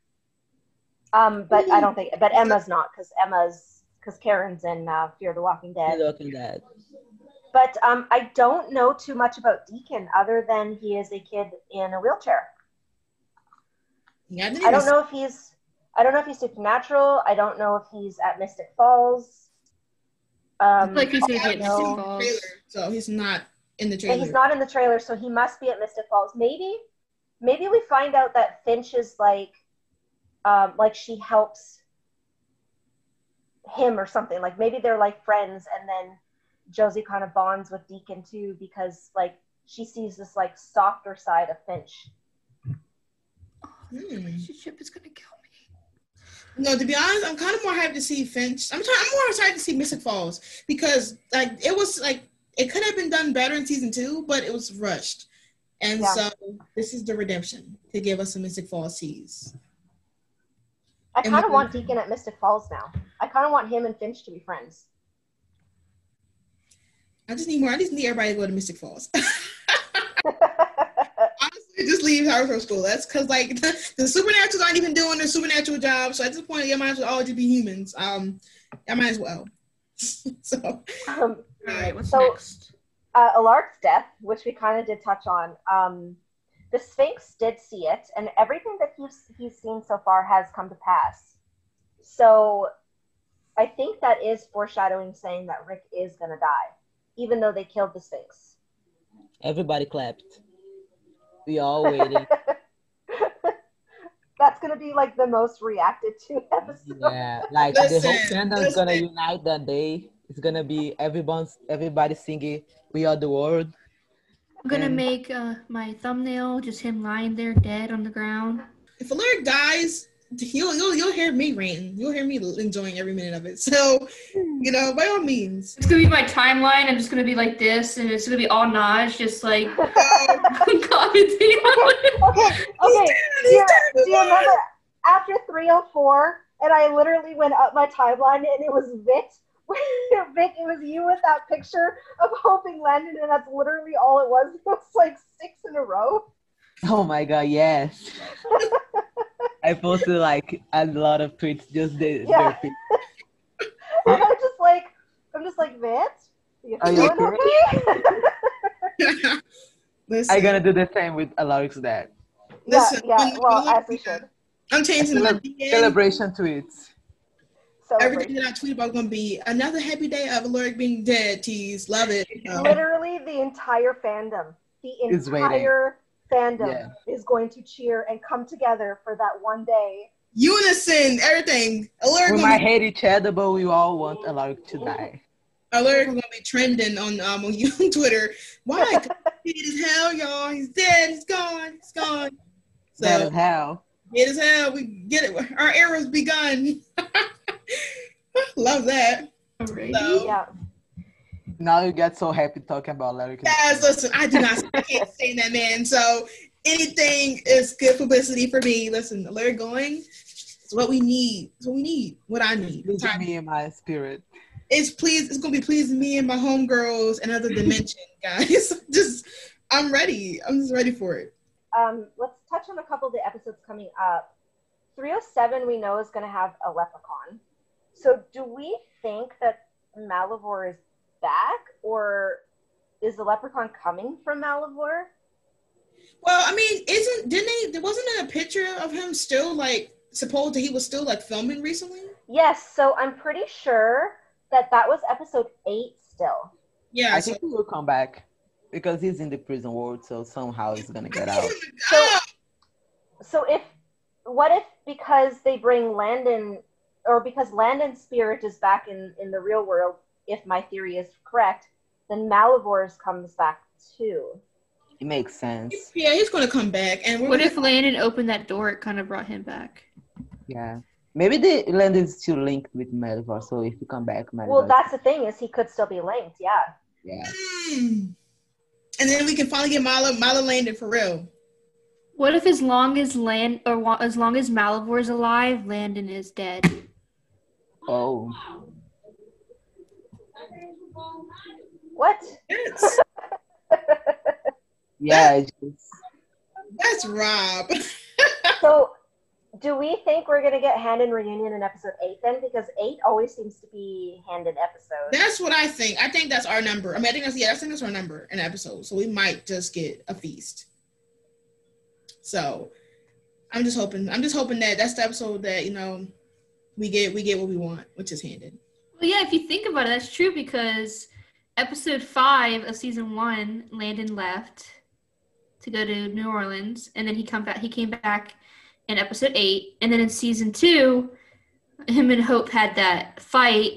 Um, but I don't think. But Emma's not because Emma's because Karen's in uh, Fear the Walking He's Dead. looking that. But um, I don't know too much about Deacon other than he is a kid in a wheelchair. Yeah, I, I don't know if he's. I don't know if he's supernatural. I don't know if he's at Mystic Falls. Um, Like he's gonna be at haven't seen Mystic the Falls. trailer, so he's not in the and trailer. he's not in the trailer, so he must be at Mystic Falls. Maybe, maybe we find out that Finch is like, um, like she helps him or something. Like maybe they're like friends, and then Josie kind of bonds with Deacon too because like she sees this like softer side of Finch. Hmm. Relationship is gonna kill me. No, to be honest, I'm kind of more happy to see Finch. I'm trying. I'm more excited to see Mystic Falls because like it was like it could have been done better in season two, but it was rushed, and Yeah. so this is the redemption to give us a Mystic Falls tease. I kind of want Deacon at Mystic Falls now. I kind of want him and Finch to be friends. I just need more. I just need everybody to go to Mystic Falls. Honestly, just leave Harvard School. That's because like the, the supernaturals aren't even doing their supernatural job. So at this point, you might as well all just be humans. Um, I might as well. so um, All right, what's So- next? uh, Alaric's death, which we kind of did touch on, um, the Sphinx did see it, and everything that he's he's seen so far has come to pass. So, I think that is foreshadowing, saying that Rick is gonna die, even though they killed the Sphinx. Everybody clapped. We all waiting. That's gonna be like the most reacted to episode. yeah, like the whole Listen, fandom is gonna unite that day. It's gonna be everyone's everybody singing "We Are the World." I'm gonna and- make uh, my thumbnail just him lying there dead on the ground. if Alaric dies, you'll you'll you'll hear me ranting. You'll hear me enjoying every minute of it. So you know, by all means. It's gonna be my timeline. I'm just gonna be like this, and it's gonna be all Naj, just like Commenting on it. okay, okay. Do you, do you remember after 304 and I literally went up my timeline and it was Vit Vic, it was you with that picture of hoping Landon, and that's literally all it was. It was like six in a row. Oh my god, yes. I posted like a lot of tweets just the, Yeah. their I'm just like, I'm just like, Vance, you Are you feeling okay? Listen, I gonna do the same with Alaric's dad. yeah, Listen, yeah. when- Well, when- as we should. I'm changing my Celeb- DM. Celebration tweets. So everything Celebration. that I tweet about is gonna be another happy day of Alaric being dead. Tease, love it. Um, Literally, the entire fandom, the entire fandom Yeah. is going to cheer and come together for that one day. unison, everything. Alaric We might hate each other, but we all want Alaric to die. Alaric is gonna be trending on um on, you- on Twitter. Why? Dead as hell, y'all. He's dead. He's gone. He's gone. That So is hell. dead as hell. We get it. Our era's begun. love that. Alright. So, Yeah. Now you get so happy talking about Alaric. Guys, listen, I do not I can't stand that man. So anything is good publicity for me. Listen, Larry going It's what we need. It's what we need. What I need. Please me in my spirit. It's please. It's gonna be pleasing me and my homegirls and other dimension, guys. just I'm ready. I'm just ready for it. Um, let's touch on a couple of the episodes coming up. 307 we know is going to have a leprechaun. So do we think that Malivore is back or is the leprechaun coming from Malivore? Well, I mean, isn't didn't they? There wasn't there a picture of him still like supposed that he was still like filming recently. Yes, so I'm pretty sure that that was episode 8 still. Yeah. I so- think he will come back because he's in the prison world, so somehow he's gonna get out. Ah! So if what if because they bring Landon or because Landon's spirit is back in in the real world, if my theory is correct, then Malivore's comes back too. It makes sense. yeah, he's gonna come back. And What gonna- if Landon opened that door? It kind of brought him back. Yeah. Maybe the land is still linked with Malivore, so if you come back, Malivore. Well, that's the thing is he could still be linked. Yeah. yeah. Hmm. And then we can finally get Mala Mala Landon for real. What if as long as Land or as long as Malivore's alive, Landon is dead? Oh, What? That's, yeah. it's just, that's Rob. So, do we think we're gonna get Handon reunion in episode eight then? Because eight always seems to be Handon episode. That's what I think. I think that's our number. I mean, I think that's yeah, I think that's our number in episode. So we might just get a feast. So I'm just hoping. I'm just hoping that that's the episode that you know we get we get what we want, which is handed. Well, yeah, if you think about it, that's true because episode five of season one, Landon left to go to New Orleans, and then he come back. He came back in episode eight, and then in season two, him and Hope had that fight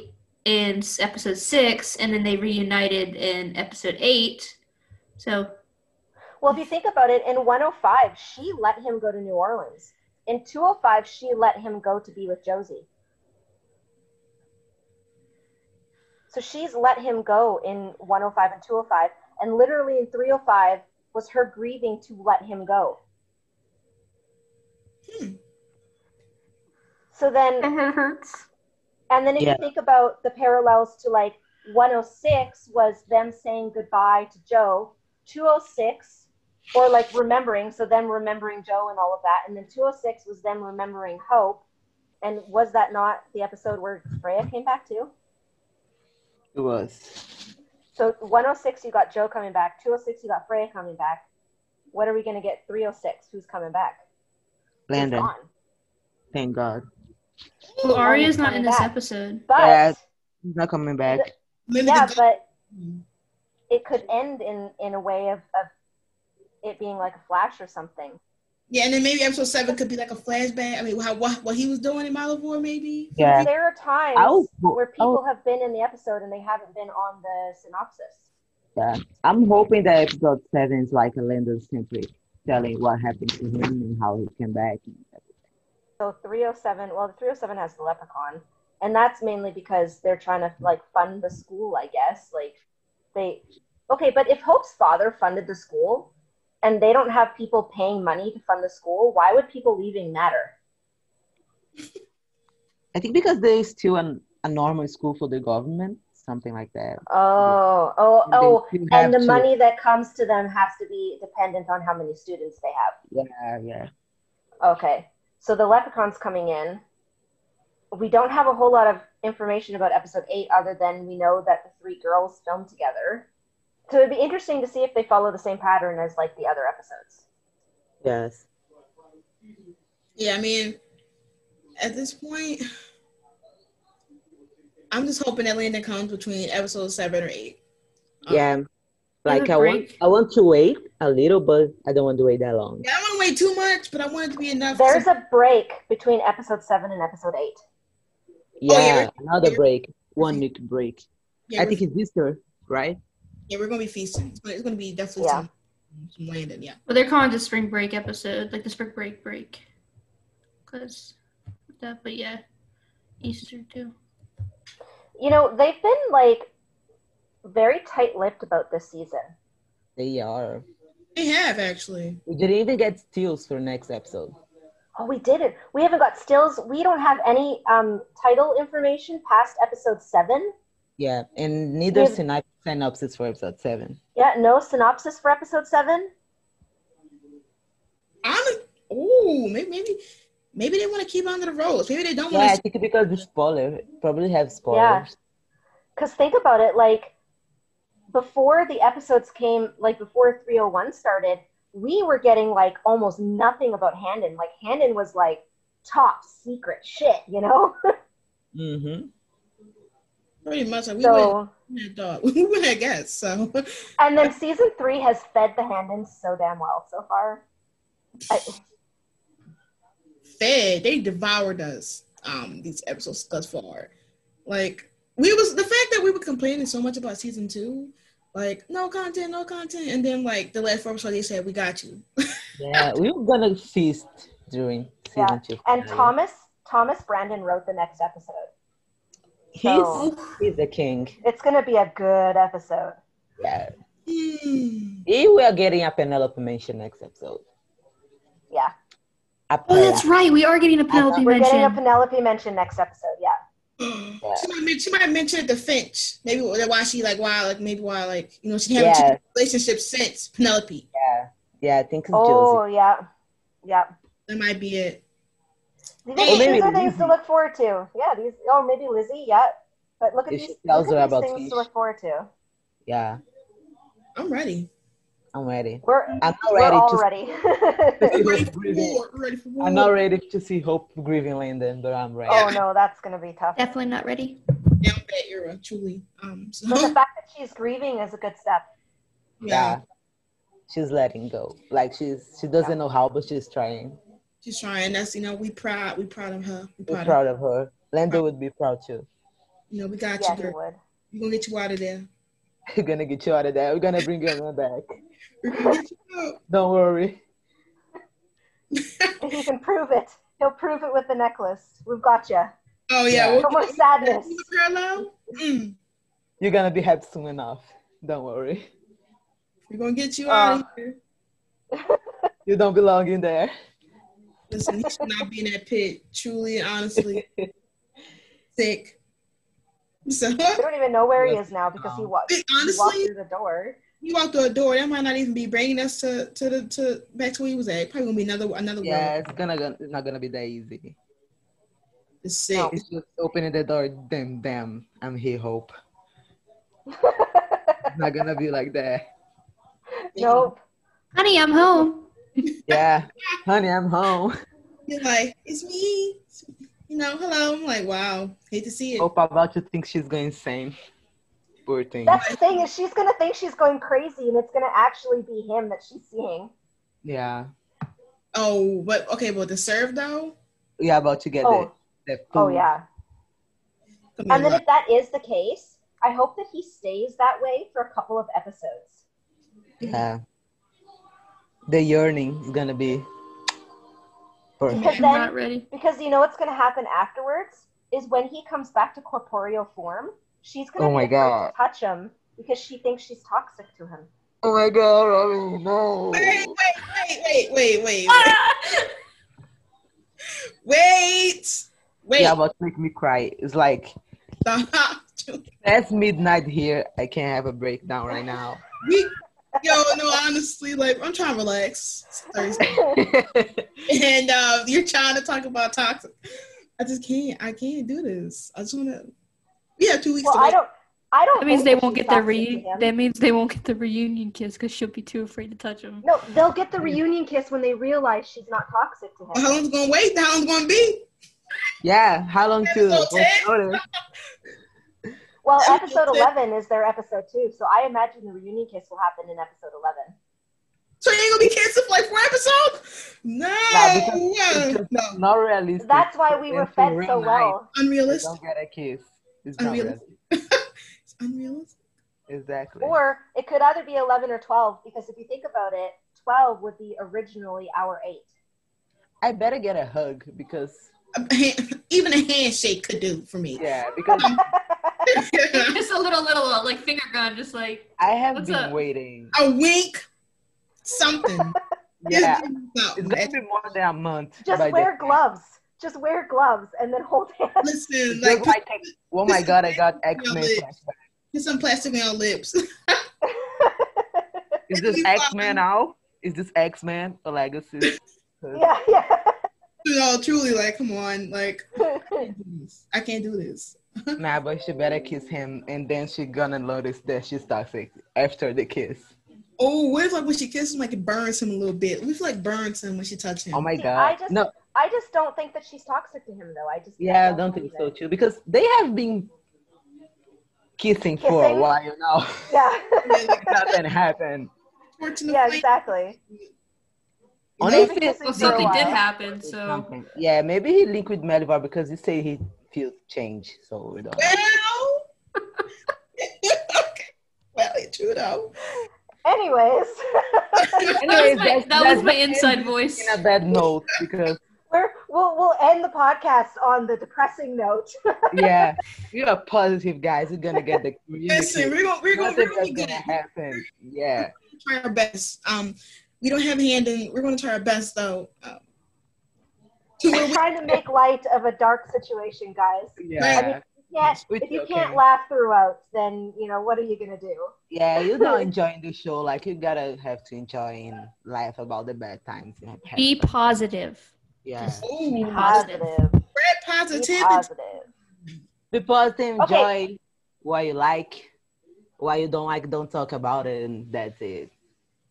in episode six, and then they reunited in episode eight. So Well, if you think about it, in 105, she let him go to New Orleans. In 205, she let him go to be with Josie. So she's let him go in 105 and 205, and literally in 305 was her grieving to let him go. Hmm. So then it hurts. And then if Yeah. you think about the parallels to like 106 was them saying goodbye to Joe, 206 or like remembering, so them remembering Joe and all of that, and then 206 was them remembering Hope. And was that not the episode where Freya came back too? it was. So 106 you got Joe coming back, 206 you got Freya coming back. What are we gonna get? 306, who's coming back? Who's Landon. Thank God. Well, Arya's not in this back. episode. But Yeah. He's not coming back. Maybe yeah, but mm. it could end in in a way of, of it being like a flash or something. yeah, and then maybe episode seven could be like a flashback. I mean, how what, what he was doing in Malivore, maybe. Yeah. There are times I was, where people have been in the episode and they haven't been on the synopsis. yeah. I'm hoping that episode seven is like a Landon simply telling what happened to him and how he came back. So 307, well, the 307 has the leprechaun, and that's mainly because they're trying to like fund the school, I guess. Like they, okay, but if Hope's father funded the school and they don't have people paying money to fund the school, why would people leaving matter? I think because there's still an a normal school for the government, something like that. Oh, oh, they oh, still and the to- money that comes to them has to be dependent on how many students they have. Yeah, yeah. Okay, so the leprechauns coming in. We don't have a whole lot of information about episode eight, other than we know that the three girls filmed together. So it'd be interesting to see if they follow the same pattern as like the other episodes. Yes. Yeah, I mean, at this point, I'm just hoping that Landon comes between episode seven or eight. Um, Yeah. Like a I want. I want to wait a little, but I don't want to wait that long. Yeah, I don't want to wait too much, but I want it to be enough. There's to, a break between episode seven and episode eight. yeah, Yeah, another we're- break. One week break. yeah, I think it's Easter, right? yeah, we're gonna be feasting. It's gonna, it's gonna be definitely Yeah. some, some Landon. Yeah. But they're calling it the spring break episode, like the spring break break. Cause that, but yeah, Easter too. You know, they've been like very tight-lipped about this season. They are. They have actually. We didn't even get steals for next episode. Oh, we didn't. We haven't got stills. We don't have any um, title information past episode seven. Yeah, and neither Yeah. synop- synopsis for episode seven. Yeah, no synopsis for episode seven. I'm. Ooh, maybe maybe maybe they want to keep under the ropes. Maybe they don't Yeah, I want to. think because the spoiler probably have spoilers. Because think about it, like before the episodes came, like before 301 started, we were getting like almost nothing about Handon. Like Handon was like top secret shit, you know? Mm-hmm. Pretty much like we so, went. Dog. We went, I guess. So. and then season three has fed the Handons so damn well so far. I, fed. They devoured us. Um, these episodes thus far. Like we was the fact that we were complaining so much about season two, like no content, no content, and then like the last four episodes they said we got you. Yeah, we were gonna feast during season Yeah, two. and. Thomas Thomas Brandon wrote the next episode. he's so- he's the king. It's gonna be a good episode. Yeah, if we are getting a Penelope mention next episode. Yeah, A Oh, that's right. We are getting a Penelope we're mention. getting a Penelope mention next episode. Yeah. She might men- she might mention it to Finch. Maybe why she like why like maybe why like you know she haven't Yeah. yeah. relationship since Penelope. Yeah, yeah, I think it's Oh Josie. yeah, yeah. That might be it. These, Or these maybe are things to look forward to. Yeah, these. Oh, maybe Lizzie. Yeah. But look at If these, she tells look at these about things Fish. to look forward to. Yeah, I'm ready. I'm ready. We're I'm not we're ready all to. ready. We're ready for grieving. ready for war. I'm not ready to see Hope grieving Landon, but I'm ready. oh no, that's gonna be tough. Definitely not ready. Down that era, truly. Um, so But the fact that she's grieving is a good step. yeah. She's letting go. Like she's she doesn't know how, but she's trying. She's trying. That's you know we proud. We proud of her. We We're proud. proud of of her. Landon would be proud too. You know we got Yeah, you, he girl. would. We're gonna get you out of there. We're gonna get you out of there. We're gonna bring you back. We're gonna get you out. Don't worry. If he can prove it, he'll prove it with the necklace. We've got you. Oh yeah. Yeah. We'll No more sadness. Parallel. Mm. You're gonna be happy soon enough. Don't worry. We're gonna get you Uh. out of here. You don't belong in there. Listen, he should not be in that pit. Truly, honestly, sick. So We don't even know where he is now because he walked. He walked through the door. he walked through a door. That might not even be bringing us to to the to back to where he was at. Probably gonna be another another Yeah, world. it's gonna it's not gonna be that easy. It's sick. No. It's just opening the door. Damn, damn. I'm here, Hope. It's not gonna be like that. nope. Honey, I'm home. Yeah, honey, I'm home. You're like, it's me. You know, hello. I'm like, wow. Hate to see it. Hope about to think she's going insane. Poor thing. That's the thing is she's gonna think she's going crazy, and it's gonna actually be him that she's seeing. Yeah, Oh, but okay, but the serve though. yeah, about to get Oh. the, the Oh yeah. Come And here, then if that is the case, I hope that he stays that way for a couple of episodes. Yeah. The yearning is gonna be perfect. Because then, because you know what's going to happen afterwards is when he comes back to corporeal form, she's going oh to touch him because she thinks she's toxic to him. Oh my God! I don't. Wait! Wait! Wait! Wait! Wait! Wait! Ah! wait! Wait! Yeah, but make me cry. It's like that's midnight here. I can't have a breakdown right now. We yo, no, honestly, like I'm trying to relax. And uh, you're trying to talk about toxic. I just can't. I can't do this. I just want to. We have two weeks. well, to I wait. don't. I don't. That means they won't get their toxic to reunion. him. That means they won't get the reunion kiss because she'll be too afraid to touch him. No, they'll get the reunion kiss when they realize she's not toxic to him. How long's gonna wait? How long's gonna be? yeah, how long to Episode notice? Well, Episode episode 11 is their episode two, so I imagine the reunion kiss will happen in episode 11. So you ain't gonna be kissing for like four episodes? No, Nah, because it's just no, not realistic. That's why we were fed so well. They unrealistic. Don't get a kiss. It's Unrealistic. It's unrealistic. Exactly. Or it could either be 11 or 12, because if you think about it, 12 would be originally our 8. I better get a hug because A hand- Even a handshake could do for me. yeah, because Just a little, little uh, like finger gun, just like I have What's been up? waiting. a week, something. Yeah, Just it's gonna be more than a month. Just wear this- gloves. Just wear gloves and then hold hands. Listen, Just like like, take- oh my god, I got X Men lips. flashback. some plastic on your lips. Is this X Men out? Is this X Men a legacy? yeah, yeah. You know, truly, like, come on, like, I can't do this. I can't do this. Nah, but she better kiss him, and then she gonna notice that she's toxic after the kiss. Oh, what if like when she kisses him, like it burns him a little bit? What if like burns him when she touches him? Oh my god! I just- no, I just don't think that she's toxic to him, though. I just yeah, I don't think so it. too, because they have been kissing for a while now. Yeah, Nothing happened. Yeah, exactly. You Only know? if well, something did happen. So Something. Yeah, maybe he linked with Malivore because he said he feels change. So we don't. Well, okay. Well, it's true though. Anyways, that was my, that was my inside voice. In a bad note because we're, we'll we'll end the podcast on the depressing note. yeah, you're positive guys. We're gonna get the community. Listen, we're gonna we're gonna, we're gonna is get gonna happen. Yeah. try our best. Um, we don't have a hand in. We're gonna try our best though. Um, to where We're we, trying to make light of a dark situation, guys. Yeah. Yeah, if you okay. can't laugh throughout, then you know what are you gonna do? Yeah, you're not enjoying the show. Like you gotta have to enjoy and laugh about the bad times you have had. Be positive. Yeah. Ooh, Be spread positive. Positive. Be positivity. positive. Be positive, Okay. enjoy what you like. What you don't like, don't talk about it, and that's it.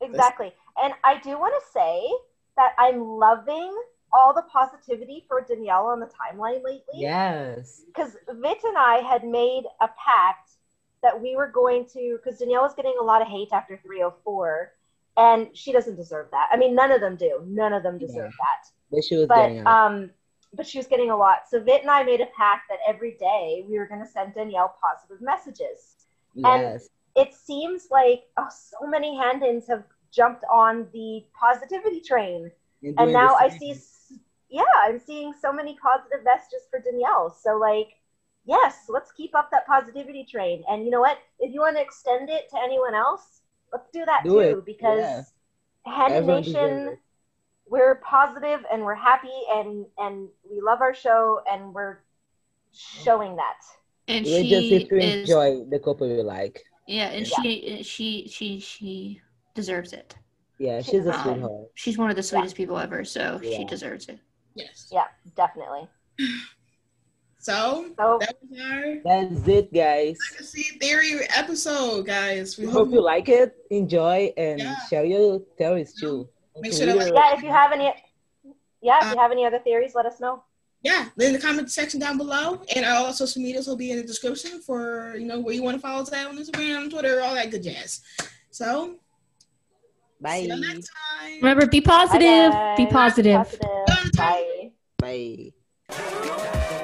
Exactly. And I do want to say that I'm loving all the positivity for Danielle on the timeline lately. Yes. Because Vit and I had made a pact that we were going to, because Danielle was getting a lot of hate after 304, and she doesn't deserve that. I mean, none of them do. None of them deserve that. But she was But getting um, but she was getting a lot. So Vit and I made a pact that every day we were going to send Danielle positive messages. yes. And it seems like oh, so many Handons have jumped on the positivity train You're and now I see, yeah, I'm seeing so many positive messages for Danielle. So like, yes, let's keep up that positivity train. And you know what? If you want to extend it to anyone else, let's do that Do too. it. Because Yeah. Hand Everyone deserves Nation, we're positive and we're happy and and we love our show and we're showing that. And We she just need to is enjoy the couple you like. yeah, and Yeah. she she she she deserves it. Yeah, she's a Um, sweetheart. She's one of the sweetest people ever, so Yeah. she deserves it. Yes. Yeah, definitely. So So that was our That's it, guys. legacy theory episode, guys. We We hope hope you like it, enjoy, and Yeah. share your theories too. Make sure to like- yeah, if you have any, yeah, if Uh, you have any other theories, let us know. yeah, in the comment section down below, and all our social medias will be in the description for you know where you want to follow us at on Instagram, Twitter, all that good jazz. So Bye. see you next time. Remember, be Bye, positive. Be positive. Positive. Bye. Bye.